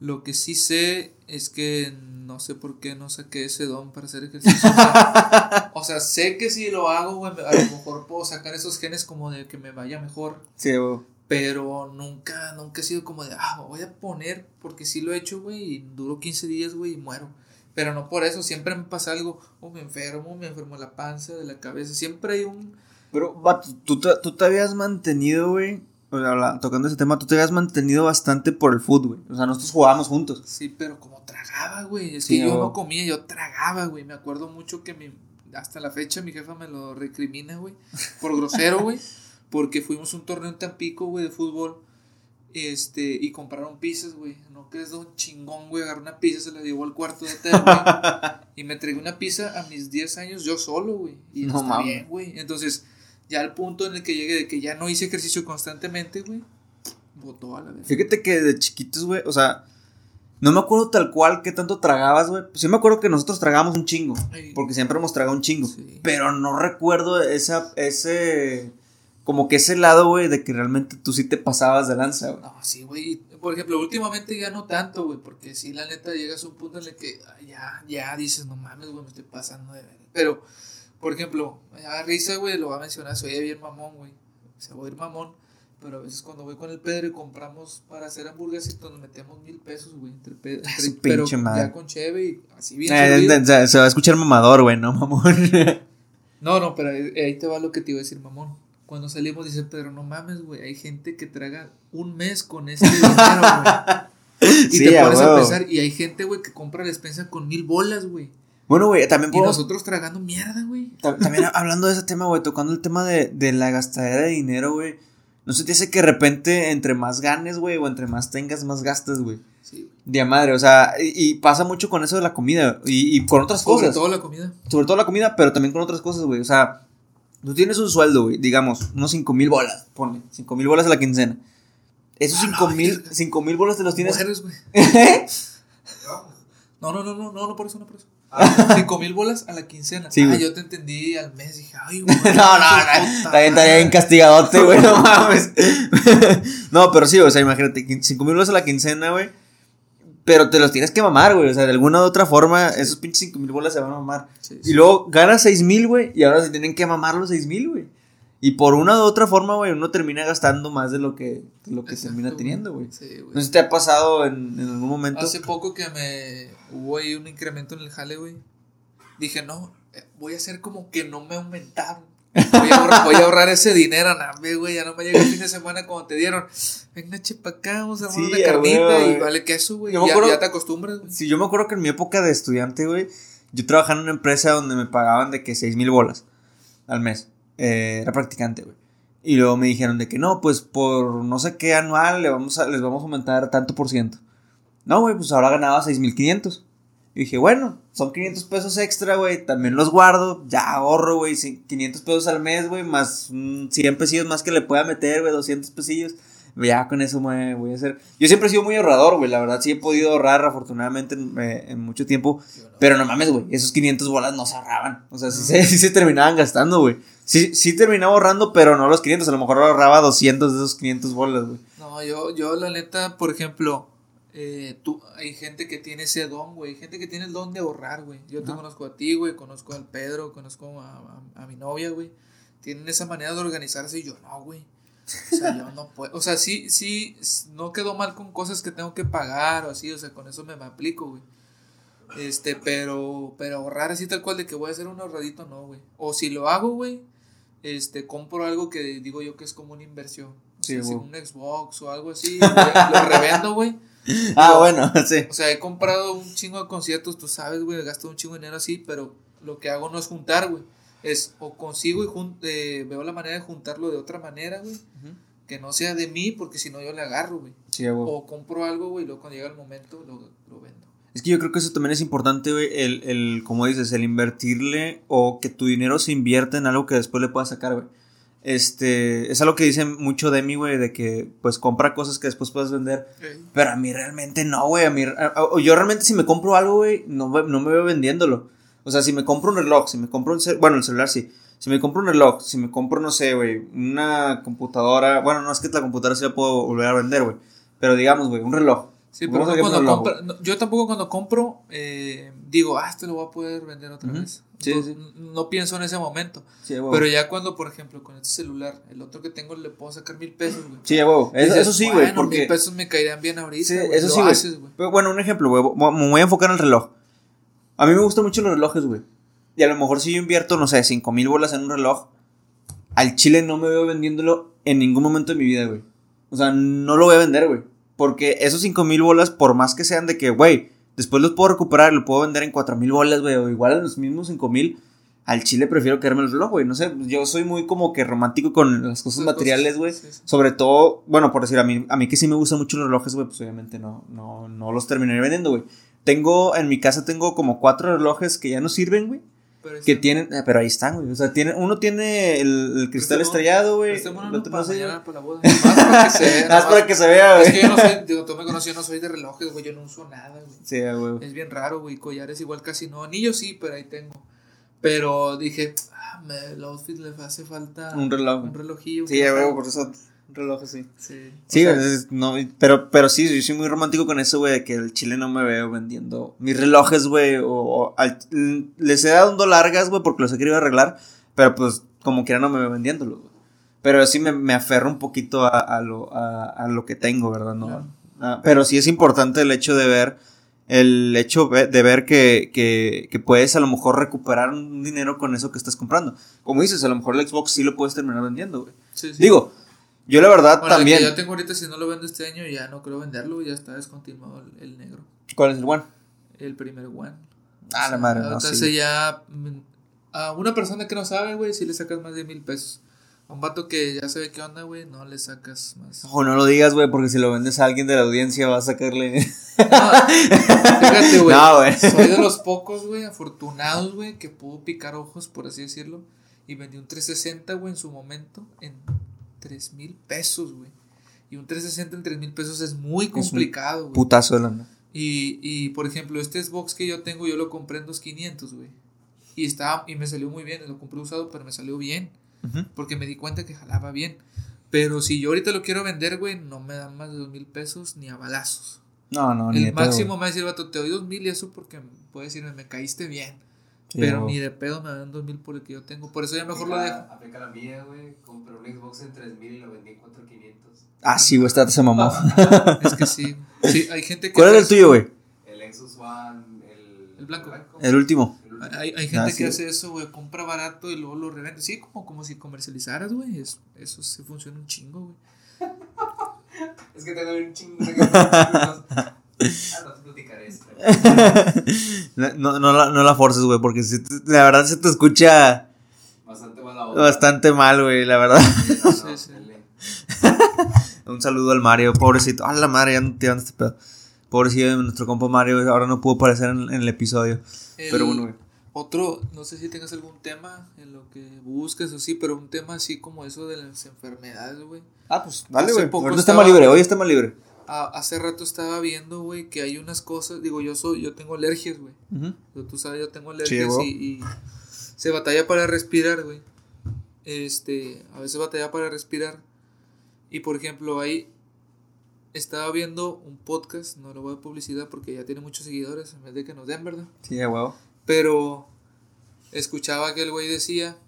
lo que sí sé es que no sé por qué no saqué ese don para hacer ejercicio. O sea, sé que si lo hago, güey, a lo mejor puedo sacar esos genes como de que me vaya mejor, Sí, güey. pero nunca, nunca he sido como de, ah, me voy a poner, porque sí lo he hecho, güey, y duro 15 días, güey, y muero. Pero no por eso, siempre me pasa algo, o me enfermo, me enfermo la panza, de la cabeza, siempre hay un... Pero, vato, tú, te- tú te habías mantenido, güey. O sea, habla- tocando ese tema, tú te habías mantenido bastante por el fútbol, güey. O sea, nosotros jugábamos juntos. Sí, pero como tragaba, güey. Es Sí, que yo o- no comía, yo tragaba, güey. Me acuerdo mucho que mi, hasta la fecha mi jefa me lo recrimina, güey. Por grosero, güey. (laughs) Porque fuimos a un torneo en Tampico, güey, de fútbol. Este, y compraron pizzas, güey. No crees de un chingón, güey. Agarré una pizza, se la llevó al cuarto de hotel, güey. (laughs) y me tragué una pizza a mis 10 años yo solo, güey. Y No está bien, güey. Entonces, ya al punto en el que llegué de que ya no hice ejercicio constantemente, güey. Botó a la vez. Fíjate que de chiquitos, güey, o sea, no me acuerdo tal cual qué tanto tragabas, güey. Sí me acuerdo que nosotros tragábamos un chingo, Ay, porque siempre hemos tragado un chingo. sí. Pero no recuerdo esa, ese, como que ese lado, güey, de que realmente tú sí te pasabas de lanza, güey. No, sí, güey. Por ejemplo, últimamente ya no tanto, güey, porque sí, la neta, llegas a un punto en el que ya, ya dices, no mames, güey, me estoy pasando de. Pero, por ejemplo, me da risa, güey, lo va a mencionar, soy bien mamón, güey. Se va a ir mamón, pero a veces cuando voy con el Pedro y compramos para hacer hamburguesas, nos metemos mil pesos, güey, entre Pedro. Ah, entre- pero madre. ya con Cheve y así bien. Eh, se, se va a escuchar mamador, güey, no mamón. (laughs) No, no, pero ahí, ahí te va lo que te iba a decir, mamón. Cuando salimos, dice Pedro, no mames, güey, hay gente que traga un mes con este dinero, güey. (laughs) Y Sí, te pones a pensar, y hay gente, güey, que compra la despensa con mil bolas, güey. Bueno, güey, también Y podemos nosotros tragando mierda, güey. Ta- También (laughs) hablando de ese tema, güey, tocando el tema de, de la gastadera de dinero, güey. ¿No se te hace que de repente entre más ganes, güey, o entre más tengas, más gastas, güey? Sí. De madre, o sea, y, y pasa mucho con eso de la comida y, y con otras Sobre cosas. todo la comida. Sobre todo la comida, pero también con otras cosas, güey. O sea, tú tienes un sueldo, güey, digamos, unos 5 mil bolas, ponle, 5 mil bolas a la quincena. Esos A la 5 mil. 5 mil bolas te los tienes. Mujeres, güey. ¿No? (laughs) No, no, no, no, no, no por eso, no por eso. Ah, Cinco mil bolas a la quincena. Sí, ah, güey. yo te entendí al mes. Dije, ay, (laughs) güey. No, no, no, está bien, está bien castigadote, güey, no (laughs) mames. (laughs) no, pero sí, o sea, imagínate, 5 mil bolas a la quincena, güey. Pero te los tienes que mamar, güey. O sea, de alguna u otra forma, esos pinches 5 mil bolas se van a mamar. Sí, Y luego ganas 6 mil, güey. Y ahora se tienen que mamar los 6 mil, güey. Y por una u otra forma, güey, uno termina gastando más de lo que, de lo que Exacto, termina teniendo, güey. Sí, güey. No sé si te ha pasado en, en algún momento. Hace poco que me hubo ahí un incremento en el jale, güey. Dije, no, eh, voy a hacer como que no me aumentaron. Voy a, ahorrar, voy a ahorrar ese dinero, no, güey, ya no me llega el fin de semana como te dieron. Venga, chepa acá, vamos a armar Sí, una carnita y vale queso, güey. Ya, acuerdo- ya te acostumbras, güey. Sí, yo me acuerdo que en mi época de estudiante, güey, yo trabajaba en una empresa donde me pagaban de que seis mil bolas al mes. Eh, era practicante, güey. Y luego me dijeron de que no, pues por no sé qué anual le vamos a, les vamos a aumentar tanto por ciento. No, güey, pues ahora ganaba 6.500. Y dije, bueno, son 500 pesos extra, güey, también los guardo, ya ahorro, güey, sí, 500 pesos al mes, güey, más mm, 100 pesillos más que le pueda meter, güey, 200 pesillos. Ya con eso me voy a hacer. Yo siempre he sido muy ahorrador, güey, la verdad sí he podido ahorrar afortunadamente en, eh, en mucho tiempo. Pero no mames, güey, esos 500 bolas no se ahorraban. O sea, sí, se, sí se terminaban gastando, güey. Sí, sí terminaba ahorrando, pero no los 500, a lo mejor ahorraba 200 de esos 500 bolas, güey. No, yo, yo la neta, por ejemplo, eh, tú, hay gente que tiene ese don, güey. Hay gente que tiene el don de ahorrar, güey. Yo te Ajá. conozco a ti, güey. Conozco al Pedro, conozco a, a- a mi novia, güey. Tienen esa manera de organizarse y yo no, güey. O sea, yo no puedo. O sea, sí, sí, no quedó mal con cosas que tengo que pagar o así. O sea, con eso me, me aplico, güey. Este, pero, pero ahorrar así tal cual de que voy a hacer un ahorradito, no, güey. O si lo hago, güey, este, compro algo que digo yo que es como una inversión. O Sí, sea, si güey. un Xbox o algo así, lo, lo revendo, güey. (laughs) Ah, bueno, (laughs) sí. O sea, he comprado un chingo de conciertos, tú sabes, güey, gasto un chingo de dinero así, pero lo que hago no es juntar, güey. Es o consigo y jun- eh, veo la manera de juntarlo de otra manera, güey. Que no sea de mí, porque si no yo le agarro, güey. Sí, güey. O compro algo, güey, y luego cuando llega el momento lo, lo vendo. Es que yo creo que eso también es importante, güey, el, el, como dices, el invertirle o que tu dinero se invierta en algo que después le puedas sacar, güey. Este, es algo que dice mucho de mí, güey, de que, pues, compra cosas que después puedes vender. Pero a mí realmente no, güey. A mí, a- a- yo realmente si me compro algo, güey, no, no me veo vendiéndolo. O sea, si me compro un reloj, si me compro un cel- bueno, el celular sí. Si me compro un reloj, si me compro, no sé, güey, una computadora. Bueno, no es que la computadora sí la puedo volver a vender, güey. Pero digamos, güey, un reloj. Sí, pero no cuando reloj, güey. compra- no, yo tampoco cuando compro eh, digo, ah, esto lo voy a poder vender otra vez. Sí, no, sí. no pienso en ese momento. Sí, huevo. Pero ya cuando, por ejemplo, con este celular, el otro que tengo le puedo sacar mil pesos, güey. Sí, huevo. Eso, Dices, eso sí, güey, bueno, porque... mil pesos me caerían bien ahorita. Sí, eso sí, güey. Pero bueno, un ejemplo, güey. Me voy a enfocar en el reloj. A mí me gustan mucho los relojes, güey. Y a lo mejor si yo invierto, no sé, 5 mil bolas en un reloj, al chile no me veo vendiéndolo en ningún momento de mi vida, güey. O sea, no lo voy a vender, güey. Porque esos 5 mil bolas, por más que sean de que, güey, después los puedo recuperar, lo puedo vender en 4 mil bolas, güey, o igual en los mismos 5 mil. Al chile prefiero quedarme el reloj, güey. No sé, yo soy muy como que romántico con las cosas materiales, güey. cosas, sí, sí. Sobre todo, bueno, por decir, a mí, a mí que sí me gustan mucho los relojes, güey, pues obviamente no, no, no los terminaré vendiendo, güey. Tengo, en mi casa tengo como cuatro relojes que ya no sirven, güey. Pero Que está- tienen, eh, pero ahí están, güey. O sea, tiene, uno tiene el, el cristal estrellado, güey. otro para mañana, güey. para la boda. Nomás para que se vea, (laughs) más para que se vea, Es güey. que yo no soy, digo, tú me conoces, yo no soy de relojes, güey, yo no uso nada, güey. Sí, güey. Es bien raro, güey, collares igual casi no. Anillos sí, pero ahí tengo. Pero dije, ah, me, el outfit le hace falta Un reloj. un relojillo. Sí, güey, por eso reloj así. Sí. Sí, O sea, es- no, pero, pero sí, yo soy muy romántico con eso, güey, de que el chile no me veo vendiendo mis relojes, güey, o, o al- les he dado un dólar gas, güey, porque los he querido arreglar, pero pues como quiera no me veo vendiéndolos, güey. Pero sí me, me aferro un poquito a, a lo, a, a lo que tengo, ¿verdad? No, Claro. Ah, pero sí es importante el hecho de ver, el hecho de ver que, que, que puedes a lo mejor recuperar un dinero con eso que estás comprando. Como dices, a lo mejor el Xbox sí lo puedes terminar vendiendo, güey. sí, sí. Digo, yo la verdad Bueno, también... yo tengo ahorita, si no lo vendo este año, ya no creo venderlo, ya está descontinuado el, el negro. ¿Cuál es el one? El primer one. Ah, la madre, no, sí. ya. mm, A una persona que no sabe, güey, si le sacas más de mil pesos. A un vato que ya sabe qué onda, güey, no le sacas más. Ojo, no lo digas, güey, porque si lo vendes a alguien de la audiencia va a sacarle. No, fíjate, güey. (laughs) No, güey. Soy de los pocos, güey, afortunados, güey, que pudo picar ojos, por así decirlo. Y vendí un 360, güey, en su momento, en 3 mil pesos, güey. Y un 360 en 3 mil pesos es muy complicado, güey. Putazo de lana. Y, y, por ejemplo, este Xbox que yo tengo, yo lo compré en 2500, güey. Y, estaba, y me salió muy bien, lo compré usado, pero me salió bien. Porque me di cuenta que jalaba bien. Pero si yo ahorita lo quiero vender, güey, no me dan más de dos mil pesos ni a balazos. No, no, el máximo me va a decir, vato, te doy dos mil y eso porque puede decirme, me caíste bien. Sí, pero güey. ni de pedo me dan dos mil por el que yo tengo. Por eso ya mejor lo dejo. Aplica- Aplica la mía, güey. Compré un Xbox en 3000 y lo vendí en 4500. Ah, sí, güey, está se mamó. Es que sí. (laughs) Sí, hay gente que. ¿Cuál era el tuyo, güey? El Exus One, el. El blanco. El último. El Hay, hay gente que hace eso, güey, compra barato y luego lo revende. Sí, como, como si comercializaras, güey. Eso, eso sí funciona un chingo, güey. (laughs) es que tengo un chingo de (laughs) ah, no. (laughs) no, no, la, no la forces, güey, porque si la verdad se te escucha bastante mal, bastante mal, güey, la verdad. sí, sí. (laughs) un saludo al Mario, pobrecito. A la madre, ya no te este pedo. Pobrecito nuestro compa Mario, ahora no pudo aparecer en, el episodio. pero bueno, güey. Otro, no sé si tengas algún tema en lo que busques o sí, pero un tema así como eso de las enfermedades, güey. Ah, pues dale, güey. Ahorita está más libre, hoy está más libre. Hace rato estaba viendo, güey, que hay unas cosas, digo, yo soy, yo tengo alergias, güey. Tú sabes, yo tengo alergias y, y, se batalla para respirar, güey. Este, a veces batalla para respirar. Y por ejemplo, ahí estaba viendo un podcast, no lo voy a publicidad porque ya tiene muchos seguidores, en vez de que nos den, ¿verdad? Sí, wow. Pero escuchaba que el güey decía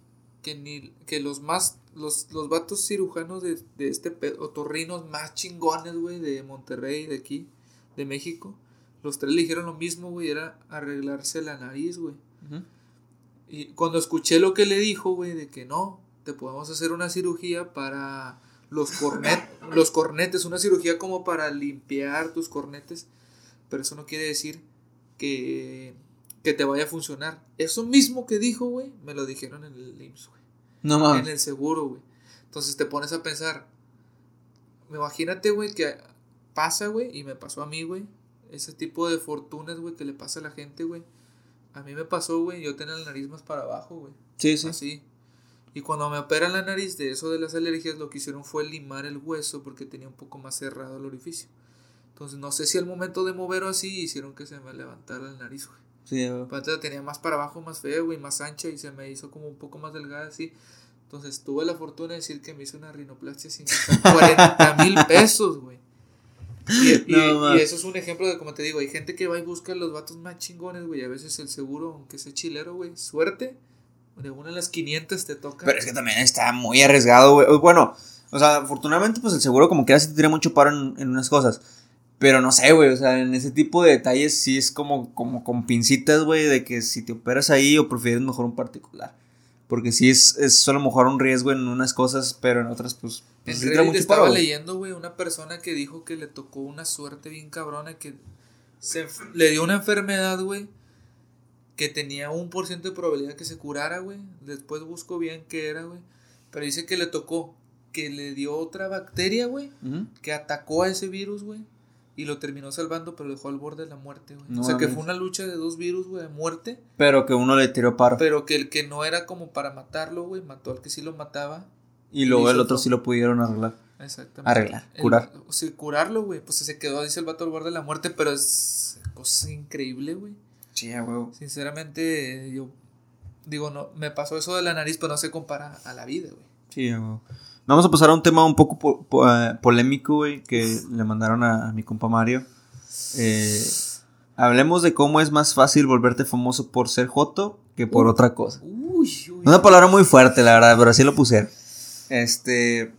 que ni que los más los, los vatos cirujanos de, de este otorrinos más chingones, güey, de Monterrey, de aquí, de México, los tres le dijeron lo mismo, güey, era arreglarse la nariz, güey. Y cuando escuché lo que le dijo, güey, de que no, te podemos hacer una cirugía para los, cornet, (laughs) los cornetes, una cirugía como para limpiar tus cornetes, pero eso no quiere decir que, que te vaya a funcionar. Eso mismo que dijo, güey, me lo dijeron en el IMSS, güey. No mames. En el seguro, güey. Entonces te pones a pensar, imagínate, güey, que pasa, güey, y me pasó a mí, güey, ese tipo de fortunas, güey, que le pasa a la gente, güey. A mí me pasó, güey, yo tenía la nariz más para abajo, güey. Sí, sí. Así. Y cuando me operan la nariz de eso de las alergias, lo que hicieron fue limar el hueso porque tenía un poco más cerrado el orificio. Entonces, no sé si al momento de moverlo así hicieron que se me levantara la nariz, güey. Sí, Aparte la tenía más para abajo, más feo, güey, más ancha y se me hizo como un poco más delgada así. Entonces, tuve la fortuna de decir que me hizo una rinoplastia sin 40 (laughs) mil pesos, güey. Y, y, eso es un ejemplo de, como te digo, hay gente que va y busca los vatos más chingones, güey. A veces el seguro, aunque sea chilero, güey, suerte de una de las 500 te toca. Pero es que también está muy arriesgado, güey. Bueno, o sea, afortunadamente, pues el seguro como que así te tiene mucho paro en, unas cosas. Pero no sé, güey, o sea, en ese tipo de detalles sí es como, como con pincitas, güey, de que si te operas ahí o prefieres mejor un particular. Porque sí es, es solo mejor un riesgo en unas cosas, pero en otras, pues. pues en Reddit estaba leyendo, güey, una persona que dijo que le tocó una suerte bien cabrona, que se, le dio una enfermedad, güey, que tenía un por ciento de probabilidad que se curara, güey. Después busco bien qué era, güey. Pero dice que le tocó, que le dio otra bacteria, güey, que atacó a ese virus, güey. Y lo terminó salvando, pero dejó al borde de la muerte, güey. o sea, que fue una lucha de dos virus, güey, de muerte. Pero que uno le tiró paro. Pero que el que no era como para matarlo, güey, mató al que sí lo mataba. Y luego el otro sí lo pudieron arreglar. Exactamente. Arreglar, curar. sí, curarlo, güey. Pues se quedó, dice el vato al borde de la muerte, pero es cosa increíble, güey. Sí, Sinceramente, yo digo, no, me pasó eso de la nariz, pero no se compara a la vida, güey. Sí, Vamos a pasar a un tema un poco eh, polémico, güey, que le mandaron a, mi compa Mario. Eh, hablemos de cómo es más fácil volverte famoso por ser joto que por otra cosa. Uy, Una palabra muy fuerte, la verdad, pero así lo puse. Este.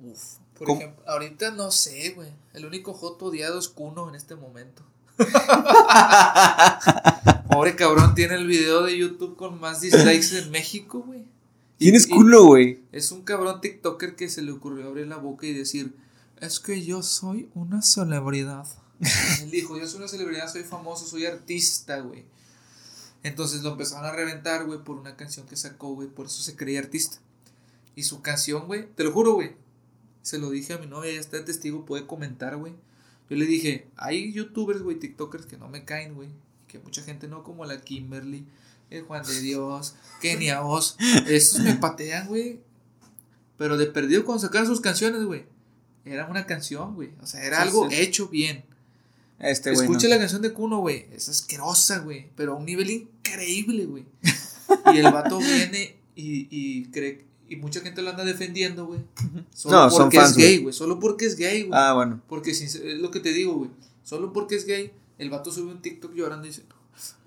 Uf. Por ejemplo, ahorita no sé, güey. El único joto odiado es Kuno en este momento. (laughs) Pobre cabrón, tiene el video de YouTube con más dislikes en México, güey. Tienes culo, güey. Es un cabrón TikToker que se le ocurrió abrir la boca y decir: Es que yo soy una celebridad. (laughs) Él dijo: Yo soy una celebridad, soy famoso, soy artista, güey. Entonces lo empezaron a reventar, güey, por una canción que sacó, güey. Por eso se creía artista. Y su canción, güey, te lo juro, güey. Se lo dije a mi novia, ya está testigo, puede comentar, güey. Yo le dije, hay youtubers, güey, tiktokers que no me caen, güey. Que mucha gente no, como la Kimberly, el Juan de Dios, Kenia Oz. Esos me patean, güey. Pero de perdido cuando sacaron sus canciones, güey. Era una canción, güey. O sea, era algo hecho bien. Este, Escucha la canción de Kuno, güey. Es asquerosa, güey. Pero a un nivel increíble, güey. y el vato (laughs) viene y, y cree, y mucha gente lo anda defendiendo, güey. Solo porque es gay, güey. Solo porque es gay, güey. Ah, bueno. Porque es lo que te digo, güey. Solo porque es gay, el vato sube un TikTok llorando y dice,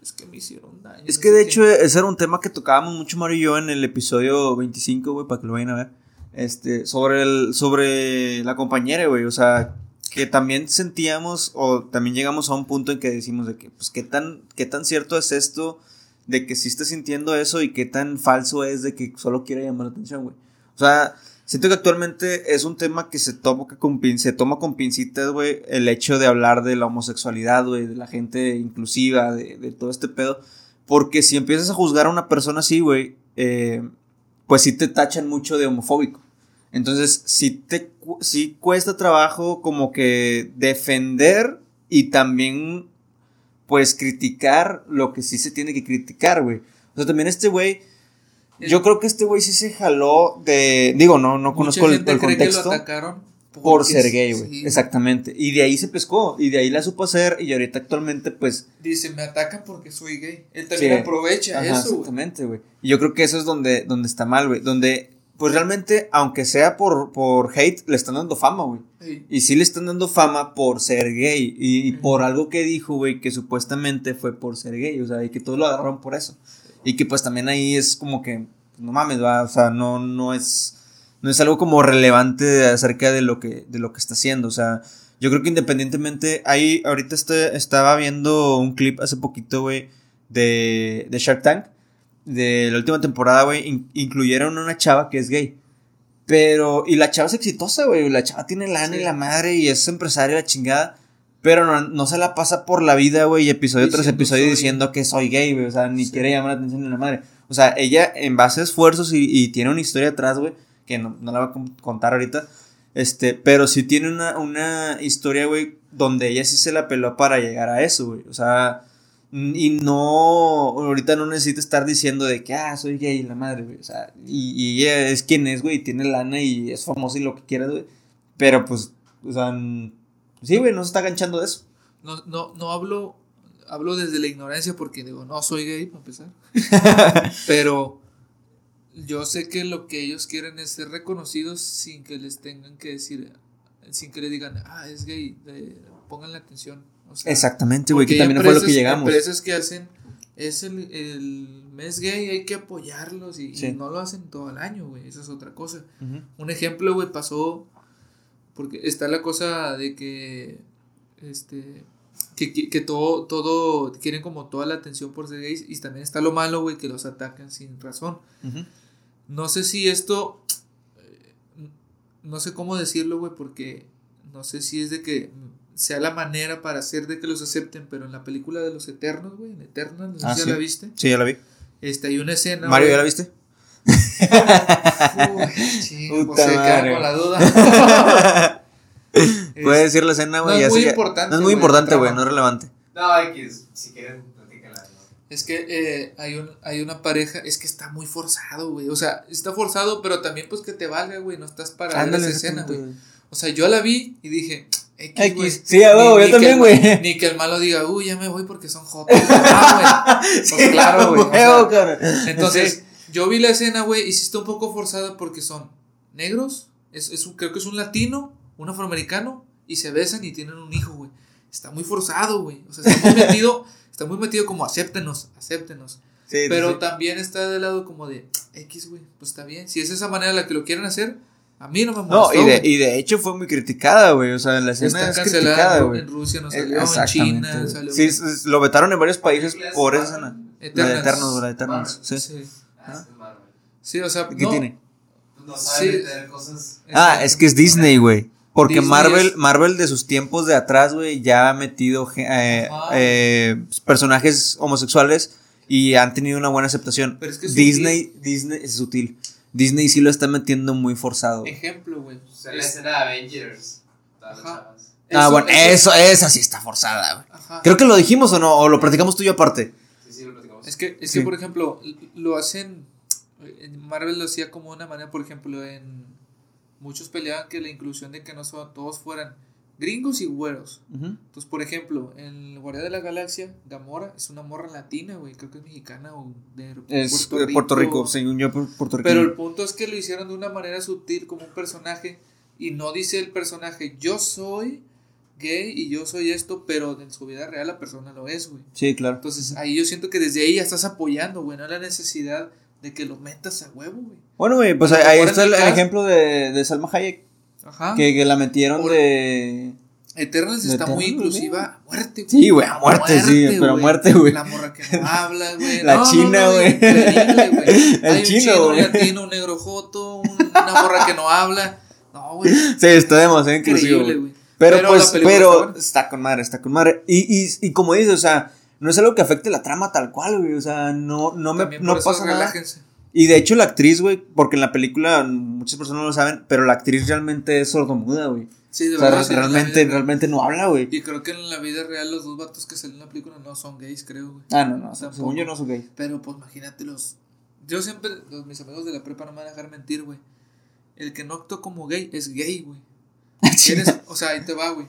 es que me hicieron daño. Es que de hecho, ese era un tema que tocábamos mucho Mario y yo en el episodio 25, güey, para que lo vayan a ver. Este, sobre el, sobre la compañera, güey. O sea, que también sentíamos o también llegamos a un punto en que decimos de que, pues, qué tan, qué tan cierto es esto de que sí estás sintiendo eso y qué tan falso es de que solo quiere llamar la atención, güey. O sea, siento que actualmente es un tema que se toma con, pin- se toma con pincitas, güey, el hecho de hablar de la homosexualidad, güey, de la gente inclusiva, de, todo este pedo. Porque si empiezas a juzgar a una persona así, güey, eh, pues sí te tachan mucho de homofóbico. Entonces, sí, te, sí cuesta trabajo como que defender y también, pues, criticar lo que sí se tiene que criticar, güey. O sea, también este güey, yo creo que este güey sí se jaló de, digo, no, no conozco Mucha el, gente el cree que lo contexto. atacaron Por ser gay, güey. sí. Exactamente. Y de ahí se pescó. Y de ahí la supo hacer. Y ahorita actualmente, pues. Dice, me atacan porque soy gay. Él también Sí. aprovecha Ajá, eso, exactamente, güey. Y yo creo que eso es donde, donde está mal, güey. Donde, pues realmente, aunque sea por, por hate, le están dando fama, güey. Sí. Y sí le están dando fama por ser gay. Y, y por algo que dijo, güey, que supuestamente fue por ser gay. O sea, y que todos lo agarraron por eso. Y que pues también ahí es como que, pues, no mames, va. O sea, no, no es. No es algo como relevante acerca de lo que, de lo que está haciendo. O sea, yo creo que independientemente. Ahí, ahorita este- estaba viendo un clip hace poquito, güey, de, de Shark Tank. De la última temporada, güey. in- incluyeron una chava que es gay. Pero, y la chava es exitosa, güey. La chava tiene lana y Sí. la madre y es empresaria la chingada. Pero no, no se la pasa por la vida, güey, episodio tras episodio soy- diciendo que soy gay, güey. O sea, ni Sí. quiere llamar la atención ni la madre. O sea, ella en base a esfuerzos y, y tiene una historia atrás, güey, que no, no la voy a con- contar ahorita. Este, pero sí tiene una, una historia, güey, donde ella sí se la peló para llegar a eso, güey. O sea, y no, ahorita no necesita estar diciendo de que, ah, soy gay, la madre, güey. O sea, y, y ella es quien es, güey, y tiene lana y es famosa y lo que quieras, güey. Pero pues, o sea, sí, güey, no se está ganchando de eso. No, no, no hablo, hablo desde la ignorancia porque digo, no soy gay para empezar. (laughs) Pero yo sé que lo que ellos quieren es ser reconocidos sin que les tengan que decir, sin que le digan, ah, es gay, de- pongan la atención. O sea, Exactamente, güey, que también fue lo que llegamos. Empresas que hacen, es el, el mes gay, hay que apoyarlos y, no lo hacen todo el año, güey, eso es otra cosa. Un ejemplo, güey, pasó. Porque está la cosa de que. Este. Que, que, que todo, todo. Quieren como toda la atención por ser gays. Y también está lo malo, güey, que los atacan sin razón. No sé si esto. No sé cómo decirlo, güey, porque. No sé si es de que. Sea la manera para hacer de que los acepten. Pero en la película de los Eternos, güey. En Eternas, no sé Ah, si ya la viste. Sí, ya la vi. Este, hay una escena. Mario. ¿ya la viste? Uy, pues se queda con la duda. (laughs) Puedes decir la escena, güey. no es muy importante, No es muy importante, güey, no es relevante. No, X, si quieren, platícala. ¿no? Es que eh, hay, un, hay una pareja, es que está muy forzado, güey. O sea, está forzado, pero también pues que te valga, güey. No estás para ver esa escena, güey. O sea, yo la vi y dije, X. Sí, a huevo, Ni- yo también, que güey. el- (laughs) Ni que el malo diga, uy, ya me voy porque son jotos. Ah, (laughs) güey. Pues claro, güey. o sea. Entonces, yo vi la escena, güey, y sí está un poco forzada porque son negros, es, es un, creo que es un latino, un afroamericano, y se besan y tienen un hijo, güey. Está muy forzado, güey. O sea, está muy metido, (laughs) está muy metido como acéptenos, acéptenos. Sí, Pero sí. también está del lado como de X, güey, pues está bien. Si es esa manera la que lo quieren hacer, a mí no me molestó. No, y de, y de hecho fue muy criticada, güey. O sea, la escena Está es cancelada criticada, en- güey. en Rusia, no Eh, salió, en China, salió. Sí, lo vetaron en varios países por esa escena. La de Eternas. Eternos, la de Eternos. Sí. Sí. Ah, es que es Marvel. Sí, o sea, ¿Qué no, tiene? No saben Sí. meter cosas. Ah, es que es Disney, güey. Porque Disney Marvel, es- Marvel de sus tiempos de atrás, güey, ya ha metido eh, eh, personajes homosexuales y han tenido una buena aceptación. Pero es que es Disney, Disney es sutil. Disney sí lo está metiendo muy forzado. Ejemplo, güey. O sea, la escena de Avengers. Ajá. Ah, bueno, eso, esa sí está forzada, güey. Creo que lo dijimos o no, o lo platicamos tú y yo aparte. Sí, sí, lo platicamos. Es que, es Sí. que, por ejemplo, lo hacen. en Marvel lo hacía como una manera, por ejemplo, en. Muchos peleaban que la inclusión de que no son, todos fueran gringos y güeros. Entonces, por ejemplo, en Guardia de la Galaxia, Gamora es una morra latina, güey. Creo que es mexicana o de Es Puerto Rico, Puerto Rico según yo, Puerto Rico. Pero el punto es que lo hicieron de una manera sutil como un personaje y no dice el personaje yo soy gay y yo soy esto, pero en su vida real la persona lo es, güey. Sí, claro. Entonces ahí yo siento que desde ahí ya estás apoyando, güey, no la necesidad de que lo metas a huevo, güey. Bueno, güey, pues ahí, está el, ejemplo de, de Salma Hayek, Ajá. que, que la metieron Por- de... Eternals está muy inclusiva a muerte, güey. Sí, güey, a muerte, sí, pero a muerte, güey. La morra que no habla, güey. La china, güey. (laughs) El chino, güey. Un chino, un negro joto, una morra que no habla. No, güey. (laughs) Sí, está demasiado inclusivo. güey. Pero, pero, pues, pero está, con madre, está con madre. Y, y, y como dices, o sea, no es algo que afecte la trama tal cual, güey. O sea, no, no me no pasa nada. Y de hecho la actriz, güey, porque en la película muchas personas no lo saben, pero la actriz realmente es sordomuda, güey. Sí, de o sea, realmente, realmente no habla, güey. Y creo que en la vida real los dos vatos que salen en la película no son gays, creo, güey. Ah, no, no, según yo no son gays. Pero pues imagínate los... Yo siempre, los, mis amigos de la prepa no me van a dejar mentir, güey. El que no actuó como gay es gay, güey. (laughs) o sea, ahí te va, güey.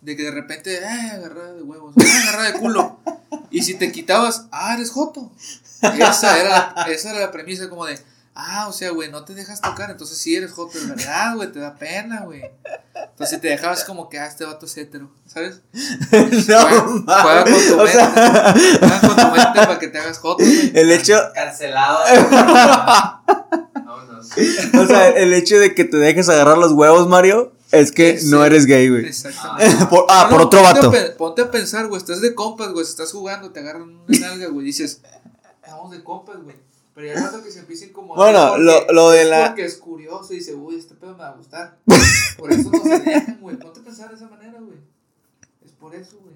De que de repente, eh, agarrada de huevos, eh, agarrada de culo. Y si te quitabas, ah, eres joto. Esa era, la, esa era la premisa, como de, ah, o sea, güey, no te dejas tocar, entonces sí eres joto, es verdad, güey, te da pena, güey. Entonces si te dejabas como que, ah, este vato es hetero, ¿sabes? (laughs) no, juega, con tu mente, juega con tu mente para que te hagas joto, güey. El hecho... Cancelado. (laughs) O sea, el hecho de que te dejes agarrar los huevos, Mario, es que no eres gay, güey. Exactamente. (laughs) ah, por otro vato. ponte a pensar, güey, estás de compas, güey, estás jugando, te agarran una nalga, güey, dices, estamos de compas, güey. Pero ya rato que se empiecen como. Bueno, lo, lo de la. Porque es curioso y dice, uy, este pedo me va a gustar. Por eso no se dejan, güey. Ponte a pensar de esa manera, güey. Es por eso, güey.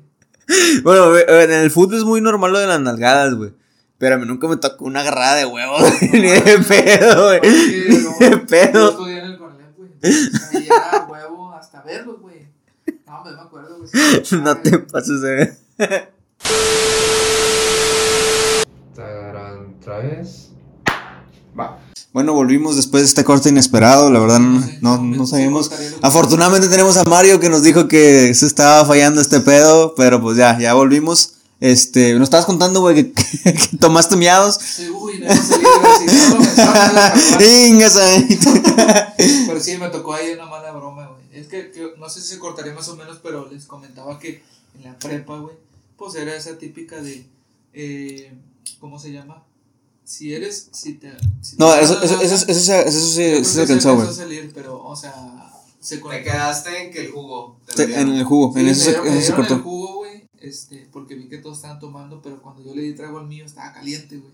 Bueno, en el fútbol es muy normal lo de las nalgadas, güey. Pero a mí nunca me tocó una agarrada de huevos, (laughs) ni de pedo, güey. Ni de pedo. Yo era huevo hasta verlos, güey. No, me acuerdo, güey. (laughs) No te pases de ver. (laughs) Otra vez. Va. Bueno, volvimos después de este corte inesperado, la verdad no, no, sabíamos. Afortunadamente tenemos a Mario que nos dijo que se estaba fallando este pedo, pero pues ya, ya volvimos. Este, nos estabas contando, güey, que, (laughs) que, tomaste miados. Sí, uy, no Pero sí, me tocó ahí una mala broma, güey. Es que, no sé si se cortaría más o menos, pero les comentaba que en la prepa, güey, pues era esa típica de, eh, ¿cómo se llama? Si eres, si te... no, eso, eso, eso, eso, eso, eso, sí se alcanzó, güey. salir, pero, o sea... Se te quedaste en que el jugo. en el jugo, en eso, se, eso se cortó. el jugo, güey este, porque vi que todos estaban tomando, pero cuando yo le di trago al mío estaba caliente, güey.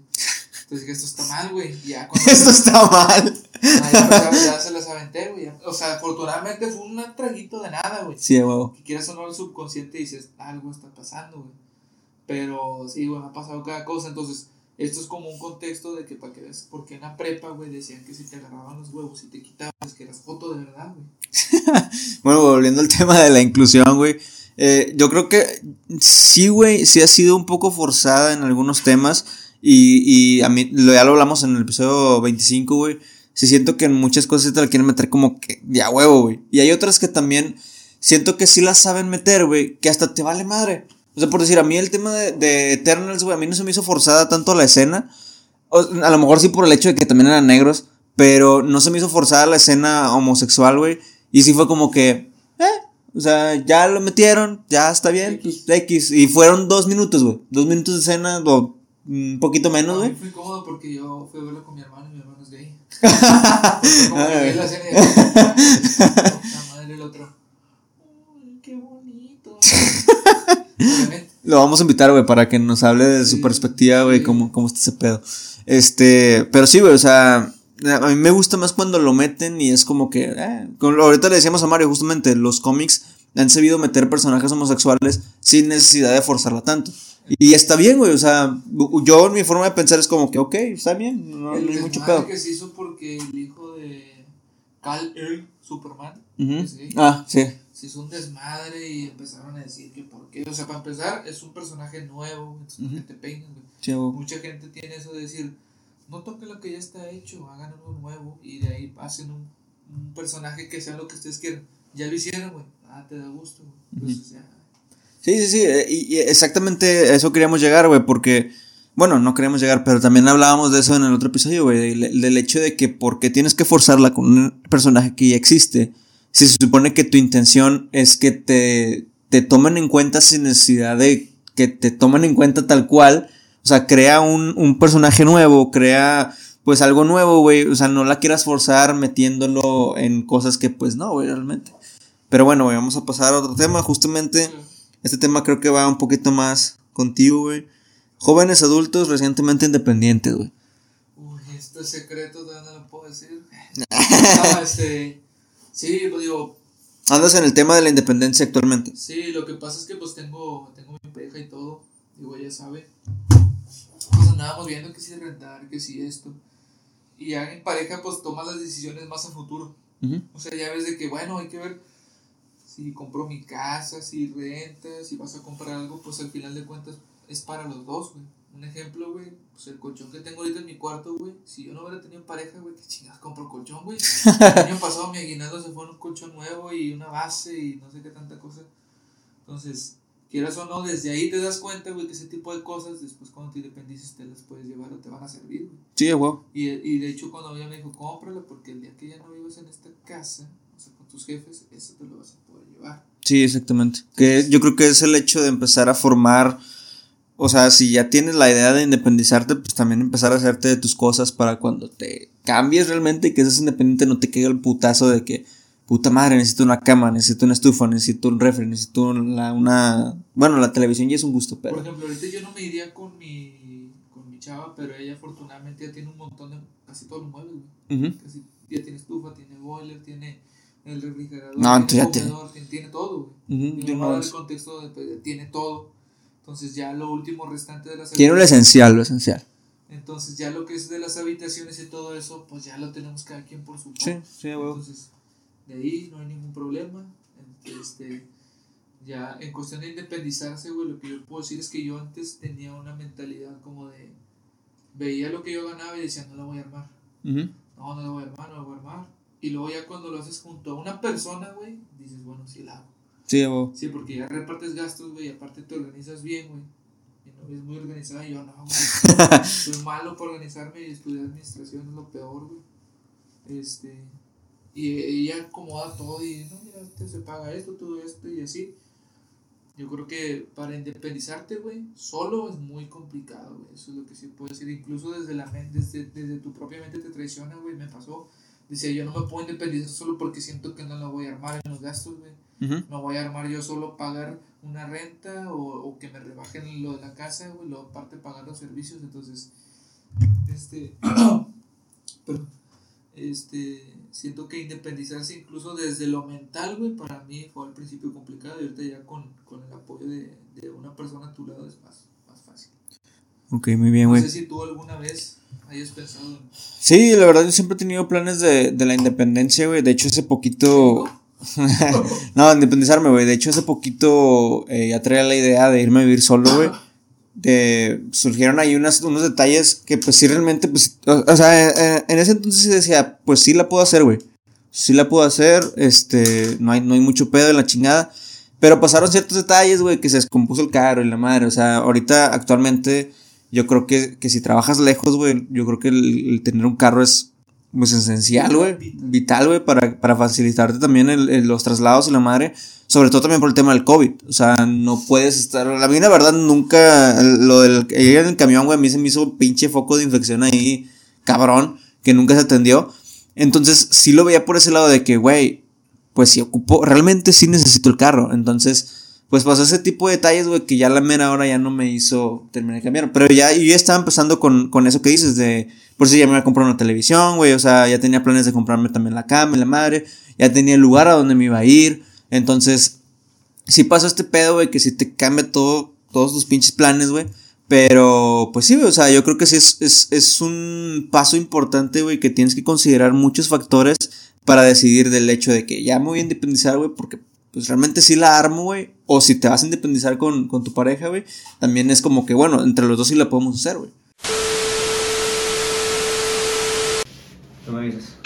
Entonces dije, esto está (laughs) mal, güey. Ya cuando esto está mal. ya, ya, se las aventé, güey. O sea, afortunadamente fue un traguito de nada, güey. Sí, güey. Que quieras o no el subconsciente y dices, algo está pasando, güey. Pero sí, güey, ha pasado cada cosa. Entonces, esto es como un contexto de que para que veas, porque en la prepa, güey, decían que si te agarraban los huevos y te quitaban, es que eras foto de verdad, güey. (laughs) bueno, volviendo al tema de la inclusión, güey eh, yo creo que sí, güey, sí ha sido un poco forzada en algunos temas. Y, y a mí, ya lo hablamos en el episodio 25, güey. Sí siento que en muchas cosas te la quieren meter como que de huevo, güey. Y hay otras que también siento que sí las saben meter, güey, que hasta te vale madre. O sea, por decir, a mí el tema de, de Eternals, güey, a mí no se me hizo forzada tanto la escena. a lo mejor sí por el hecho de que también eran negros, pero no se me hizo forzada la escena homosexual, güey. Y sí fue como que, eh, o sea, ya lo metieron, ya está bien, X. Pues, X. Y fueron dos minutos, güey. Dos minutos de escena, o un poquito menos, güey. Fui cómodo porque yo fui a verlo con mi hermano y mi hermano es gay. (laughs) como que la escena la madre del otro. Uy, qué bonito. (laughs) Lo vamos a invitar, güey, para que nos hable de su perspectiva, güey, cómo, cómo está ese pedo. Este, pero sí, güey, o sea, a mí me gusta más cuando lo meten y es como que. Eh, ahorita le decíamos a Mario, justamente, los cómics han sabido meter personajes homosexuales sin necesidad de forzarla tanto. Y está bien, güey. O sea, yo, mi forma de pensar es como que, ok, está bien. No, hay mucho pedo. que se hizo porque el hijo de Cal El Superman. Ah, sí. Se hizo un desmadre y empezaron a decir que por qué. O sea, para empezar, es un personaje nuevo. Entonces, te peinas, Mucha gente tiene eso de decir no toquen lo que ya está hecho, hagan algo nuevo y de ahí hacen un, un personaje que sea lo que ustedes quieran. Ya lo hicieron, güey. Ah, te da gusto. Pues, Sí, sí, sí. Eh, y, exactamente eso queríamos llegar, güey, porque, bueno, no queríamos llegar, pero también hablábamos de eso en el otro episodio, güey, del, hecho de que porque tienes que forzarla con un personaje que ya existe, si se supone que tu intención es que te, te tomen en cuenta sin necesidad de que te tomen en cuenta tal cual, o sea, crea un, un personaje nuevo, crea pues algo nuevo, güey. O sea, no la quieras forzar metiéndolo en cosas que pues no, güey, realmente. Pero bueno, güey, vamos a pasar a otro tema. Justamente, este tema creo que va un poquito más contigo, güey. Jóvenes adultos recientemente independientes, güey. Uy, este secreto todavía no lo puedo decir. (laughs) no, este. Sí, pues digo. Andas en el tema de la independencia actualmente. Sí, lo que pasa es que pues tengo, tengo mi pareja y todo. Digo, ella sabe. Pues andábamos viendo que si rentar, que si esto. Y ya en pareja pues tomas las decisiones más a futuro. O sea, ya ves de que, bueno, hay que ver si compro mi casa, si rentas, si vas a comprar algo, pues al final de cuentas es para los dos, güey. Un ejemplo, güey, pues el colchón que tengo ahorita en mi cuarto, güey, si yo no hubiera tenido pareja, güey, qué chingados compro colchón, güey. (laughs) El año pasado mi aguinaldo se fue en un colchón nuevo y una base y no sé qué tanta cosa. Entonces, quieras o no, desde ahí te das cuenta, güey, que ese tipo de cosas, después cuando te independices, te las puedes llevar o te van a servir, güey. Sí, güey. Y, y de hecho, cuando ella me dijo, cómprala, porque el día que ya no vivas en esta casa, o sea, con tus jefes, eso te lo vas a poder llevar. Sí, exactamente. Que yo creo que es el hecho de empezar a formar. O sea, si ya tienes la idea de independizarte, pues también empezar a hacerte de tus cosas para cuando te cambies realmente y que seas independiente no te quede el putazo de que, puta madre, necesito una cama, necesito una estufa, necesito un refri, necesito la, una... Bueno, la televisión ya es un gusto, pero... Por ejemplo, ahorita yo no me iría con mi, con mi chava, pero ella afortunadamente ya tiene un montón de... casi todos los muebles, güey. Casi, ya tiene estufa, tiene boiler, tiene el refrigerador, no, tiene, ya comedor, tiene, tiene todo, güey. Uh -huh, el contexto de, pues, tiene todo. Entonces ya lo último restante de las Tiene lo esencial, lo esencial. Entonces ya lo que es de las habitaciones y todo eso, pues ya lo tenemos cada quien por su Sí, sí, güey. Entonces, de ahí no hay ningún problema. Este, ya en cuestión de independizarse, güey, lo que yo puedo decir es que yo antes tenía una mentalidad como de veía lo que yo ganaba y decía, no la voy a armar. Uh -huh. No, no la voy a armar, no la voy a armar. Y luego ya cuando lo haces junto a una persona, güey, dices, bueno, sí la hago. Sí. Sí, porque ya repartes gastos, güey, y aparte te organizas bien, güey. Mi novia es muy organizada y yo no, güey. (laughs) Soy malo por organizarme y estudiar administración es lo peor, güey. Este. Y ella acomoda todo y no, mira, te se paga esto, todo esto y así. Yo creo que para independizarte, güey, solo es muy complicado, güey. Eso es lo que sí puedo decir. Incluso desde la mente, desde, desde tu propia mente te traiciona, güey. Me pasó. Decía, yo no me puedo independizar solo porque siento que no la voy a armar en los gastos, güey. Uh -huh. No voy a armar yo solo pagar una renta o, o que me rebajen lo de la casa, güey. Luego aparte pagar los servicios. Entonces, este. (clears throat) pero, este. Siento que independizarse incluso desde lo mental, güey, para mí fue al principio complicado y ahorita ya con, con el apoyo de, de, una persona a tu lado es más, más fácil. Ok, muy bien, güey. No sé si tú alguna vez hayas pensado en... Sí, la verdad yo siempre he tenido planes de, de la independencia, güey. De hecho, hace poquito... (laughs) no, independizarme, güey. De hecho, hace poquito eh, ya traía la idea de irme a vivir solo, güey. De, surgieron ahí unas, unos detalles que pues sí realmente, pues, o, sea, eh, en ese entonces decía, pues sí la puedo hacer, güey. Sí la puedo hacer, este, no hay, no hay mucho pedo en la chingada. Pero pasaron ciertos detalles, güey, que se descompuso el carro y la madre. O sea, ahorita actualmente yo creo que, que si trabajas lejos, güey, yo creo que el tener un carro es pues esencial, güey, vital, güey, para, para facilitarte también el, el, los traslados y la madre, sobre todo también por el tema del COVID, o sea, no puedes estar, la mí la verdad nunca, lo del ir en el camión, güey, a mí se me hizo un pinche foco de infección ahí, cabrón, que nunca se atendió, entonces sí lo veía por ese lado de que, güey, pues si ocupo, realmente sí necesito el carro, entonces pues pasó ese tipo de detalles, güey, que ya la mera hora ya no me hizo terminar de cambiar. Pero ya yo ya estaba empezando con, con eso que dices, de, por si ya me iba a comprar una televisión, güey, o sea, ya tenía planes de comprarme también la cama y la madre, ya tenía el lugar a donde me iba a ir. Entonces, sí pasó este pedo, güey, que si te cambia todo, todos tus pinches planes, güey. Pero, pues sí, güey, o sea, yo creo que sí es, es, es un paso importante, güey, que tienes que considerar muchos factores para decidir del hecho de que ya me voy a independizar, güey, porque pues realmente sí la armo, güey. O si te vas a independizar con, con tu pareja, güey. También es como que, bueno, entre los dos sí la podemos hacer, güey. ¿Qué me dices?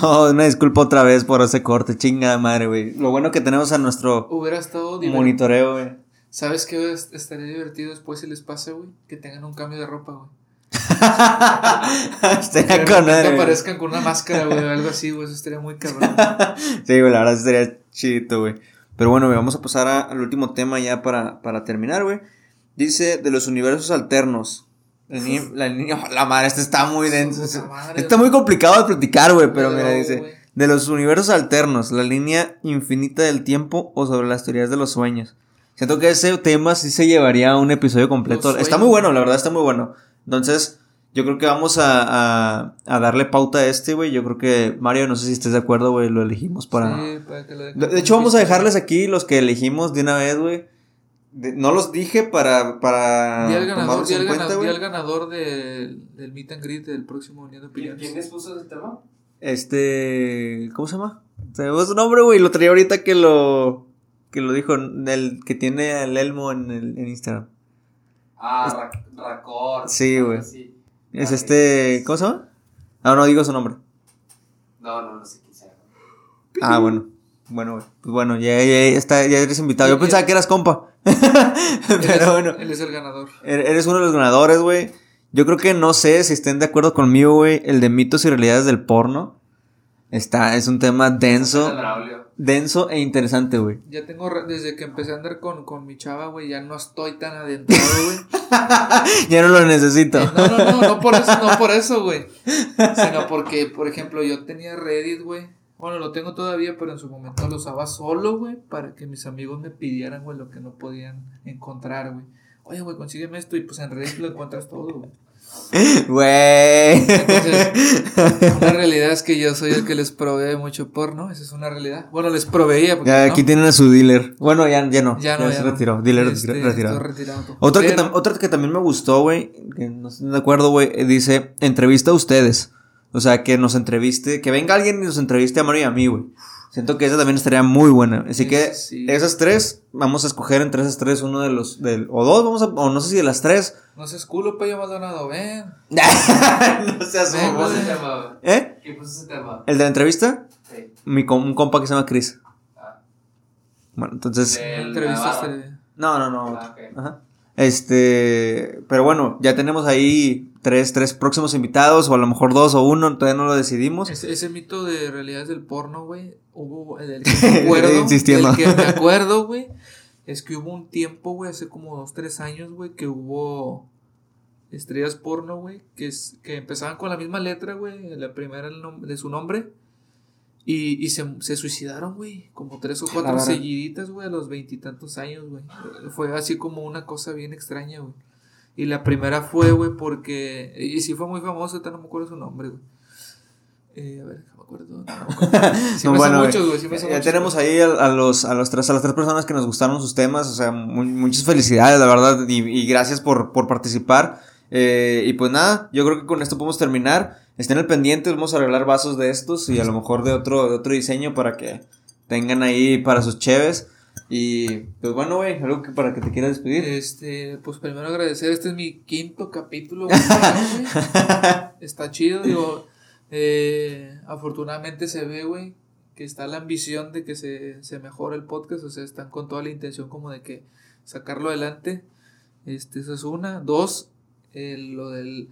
Oh, una disculpa otra vez por ese corte, chinga madre, güey. Lo bueno que tenemos a nuestro Hubiera estado monitoreo, güey. ¿Sabes qué estaría divertido después si les pasa, güey? Que tengan un cambio de ropa, güey. (laughs) estaría con Que aparezcan con una máscara, güey, o algo así, güey. Eso estaría muy cabrón. (laughs) sí, güey, la verdad estaría chido, güey. Pero bueno, vamos a pasar a, al último tema ya para, para terminar, güey. Dice de los universos alternos. La, niña, la, madre, este está muy denso. Madre, está muy complicado de platicar, güey, pero mira, dice. Wey. De los universos alternos, la línea infinita del tiempo o sobre las teorías de los sueños. Siento que ese tema sí se llevaría a un episodio completo. Está muy bueno, la verdad, está muy bueno. Entonces, yo creo que vamos a, a, a darle pauta a este, güey. Yo creo que, Mario, no sé si estés de acuerdo, güey, lo elegimos para... Sí, para que lo De, de hecho, vamos a dejarles aquí los que elegimos de una vez, güey. De- No los dije para, para Di al ganador, di al cuenta, ganador, di al ganador del, del meet and greet del próximo Unión de ¿Quién Opiniones. quién les puso ese tema? Este. ¿Cómo se llama? Fue su nombre, güey. Lo traía ahorita que lo. Que lo dijo. El que tiene el Elmo en, el, en Instagram. Ah, Ra- Racor. Sí, güey. Es Ah, este. ¿Cómo se llama? Ah, no digo su nombre. No, no, no sé quién sea. Ah, bueno. Bueno, güey. Pues bueno, ya, ya, está, ya eres invitado. Yo pensaba que eras compa. (laughs) Pero bueno. Él es el ganador. Er- Eres uno de los ganadores, güey. Yo creo que no sé si estén de acuerdo conmigo, güey. El de mitos y realidades del porno. Está, es un tema denso. Denso e interesante, güey. Ya tengo, desde que empecé a andar con, con mi chava, güey, ya no estoy tan adentrado, güey. (laughs) ya no lo necesito. Eh, no, no, no, no por eso, no por eso, güey. Sino porque, por ejemplo, yo tenía Reddit, güey. Bueno, lo tengo todavía, pero en su momento lo usaba solo, güey, para que mis amigos me pidieran, güey, lo que no podían encontrar, güey. Oye, güey, consígueme esto y pues en Reddit lo encuentras todo, güey. (laughs) Güey. Una (laughs) realidad es que yo soy el que les provee mucho porno, esa es una realidad. Bueno, les proveía, porque Ya, no, aquí tienen a su dealer. Bueno, ya, ya no. ya no, se ya no. retiró. Dealer Este, retirado. Otra que, otra que también me gustó, güey, que no estoy de acuerdo, güey, eh, dice, entrevista a ustedes. O sea, que nos entreviste, que venga alguien y nos entreviste a Mario y a mí, güey. Siento que esa también estaría muy buena. Así que Sí. esas tres, vamos a escoger entre esas tres uno de los, del, o dos, vamos a, o no sé si de las tres. (laughs) No seas culo, Pello Maldonado, ven. no seas Ven, ¿Quién puso güey. ese tema? ¿Eh? ¿Quién puso ese tema? ¿El de la entrevista? Sí. Mi com- un compa que se llama Chris. Ah. Bueno, entonces... Del Entrevistas Navarro. de- No, no, no. Ah, ok. Ajá. Este, pero bueno, ya tenemos ahí tres, tres próximos invitados, o a lo mejor dos o uno, todavía no lo decidimos. Ese, ese mito de realidades del porno, güey, hubo, del que (laughs) me acuerdo, Insistiendo. del que me (laughs) acuerdo, güey, es que hubo un tiempo, güey, hace como dos, tres años, güey, que hubo estrellas porno, güey, que, es, que empezaban con la misma letra, güey, la primera de su nombre, y, y se, se suicidaron, güey, como tres o cuatro seguiditas, güey, a los veintitantos años, güey. Fue así como una cosa bien extraña, güey. Y la primera fue, güey, porque. Y sí fue muy famoso, no me acuerdo su nombre, güey. Eh, a ver, no me acuerdo. No, me acuerdo. (laughs) Sí No, me bueno, muchos, güey. Sí me ya muchos, tenemos güey. ahí a, a los, a, los tres, a las tres personas que nos gustaron sus temas, o sea, mu- muchas felicidades, la verdad, y, y gracias por, por participar. Eh, y pues nada, yo creo que con esto podemos terminar. Estén al pendiente, vamos a arreglar vasos de estos y a lo mejor de otro, de otro diseño para que tengan ahí para sus cheves. Y pues bueno, güey, algo que para que te quieras despedir. Este, pues primero agradecer, este es mi quinto capítulo, güey. (laughs) Está chido, digo, eh, afortunadamente se ve, güey, que está la ambición de que se, se mejore el podcast, o sea, están con toda la intención como de que sacarlo adelante, este, esa es una, dos, eh, lo del,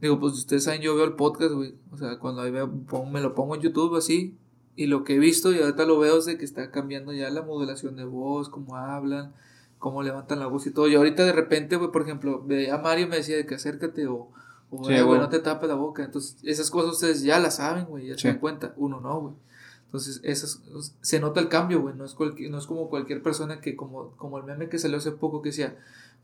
digo, pues ustedes saben, yo veo el podcast, güey, o sea, cuando ahí veo, me lo pongo en YouTube así, y lo que he visto y ahorita lo veo es de que está cambiando ya la modulación de voz, cómo hablan, cómo levantan la voz y todo. Y ahorita de repente, güey, por ejemplo, veía a Mario y me decía de que acércate o, o Sí, "Eh, güey, no te tapes la boca. Entonces, esas cosas ustedes ya las saben, güey, ya Sí. se dan cuenta. Uno no, güey. Entonces, esas, se nota el cambio, güey. No es, no es como cualquier persona que, como, como el meme que salió hace poco, que decía,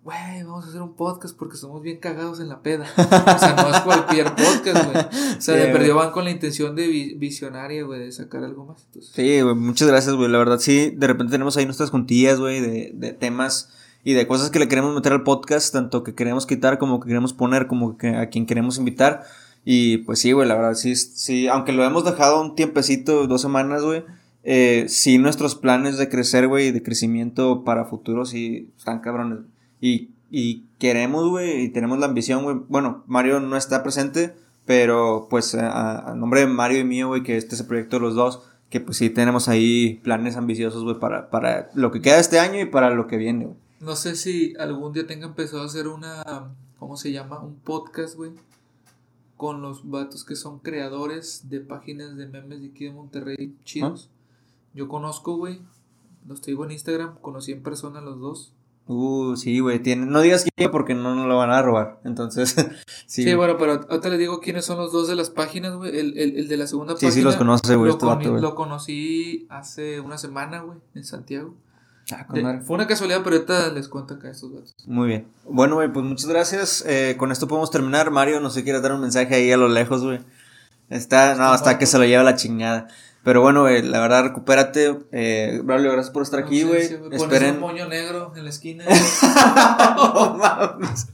güey, vamos a hacer un podcast porque somos bien cagados en la peda. O sea, no es cualquier podcast, güey. O sea, Sí, de perdió van con la intención de vi- visionaria, güey, de sacar algo más. Entonces, Sí, güey, muchas gracias, güey. La verdad, sí, de repente tenemos ahí nuestras juntillas, güey, de, de temas y de cosas que le queremos meter al podcast, tanto que queremos quitar como que queremos poner, como que a quien queremos invitar. Y pues sí, güey, la verdad, sí, sí, aunque lo hemos dejado un tiempecito, dos semanas, güey, eh, sí, nuestros planes de crecer, güey, de crecimiento para futuro, sí, están cabrones. Y, y queremos, güey, y tenemos la ambición, güey. Bueno, Mario no está presente, pero pues a, a nombre de Mario y mío, güey, que este es el proyecto de los dos, que pues sí tenemos ahí planes ambiciosos, güey, para, para lo que queda este año y para lo que viene, güey. no sé si algún día tenga empezado a hacer una, ¿cómo se llama? Un podcast, güey. Con los vatos que son creadores de páginas de memes de aquí de Monterrey, chidos. Yo conozco, güey. Los te digo en Instagram, conocí en persona los dos. Uh, sí, güey. Tiene... No digas quién porque no nos lo van a robar. Entonces, (laughs) sí. Sí, bueno, pero ahorita les digo quiénes son los dos de las páginas, güey. El, el, el de la segunda página. Sí, sí, los conoce, güey. Lo, este vato, lo conocí hace una semana, güey, en Santiago. Ah, de, fue una casualidad, pero ahorita les cuento acá estos datos. Muy bien. Bueno, güey, pues muchas gracias. Eh, con esto podemos terminar. Mario, no sé si quieres dar un mensaje ahí a lo lejos, güey. Está, no, hasta que se lo lleva la chingada. Pero bueno, güey, la verdad, recupérate. Eh, Braulio, gracias por estar aquí, güey. Sí, Esperen. un moño negro en la esquina. (laughs) mames.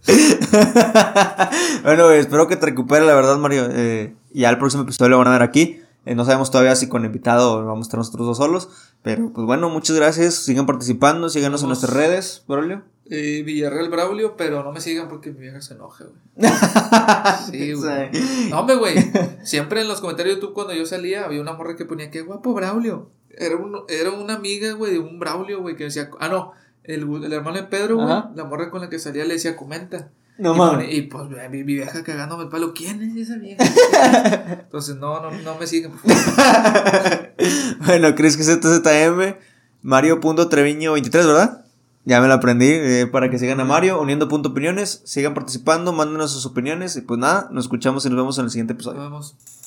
bueno, güey, espero que te recupere, la verdad, Mario. Eh, ya el próximo episodio lo van a ver aquí. Eh, no sabemos todavía si con invitado vamos a estar nosotros dos solos. Pero pues bueno, muchas gracias. Sigan participando, síganos en nuestras redes, Braulio. Eh, Villarreal Braulio, pero no me sigan porque mi vieja se enoja, güey. (laughs) sí, güey. No, hombre, güey. Siempre en los comentarios de YouTube cuando yo salía había una morra que ponía, qué guapo Braulio. Era, un, era una amiga, güey, de un Braulio, güey, que decía, ah, no, el, el hermano de Pedro, güey, la morra con la que salía le decía, comenta. No mames. Y pues mi, vieja cagándome el palo, ¿quién es esa vieja? (laughs) Entonces, no, no, no me siguen. (laughs) bueno, ¿crees que es ZZM? Mario.treviño23, ¿verdad? Ya me lo aprendí eh, para que sigan a Mario, uniendo punto opiniones, sigan participando, mándenos sus opiniones y pues nada, nos escuchamos y nos vemos en el siguiente episodio. Nos vemos.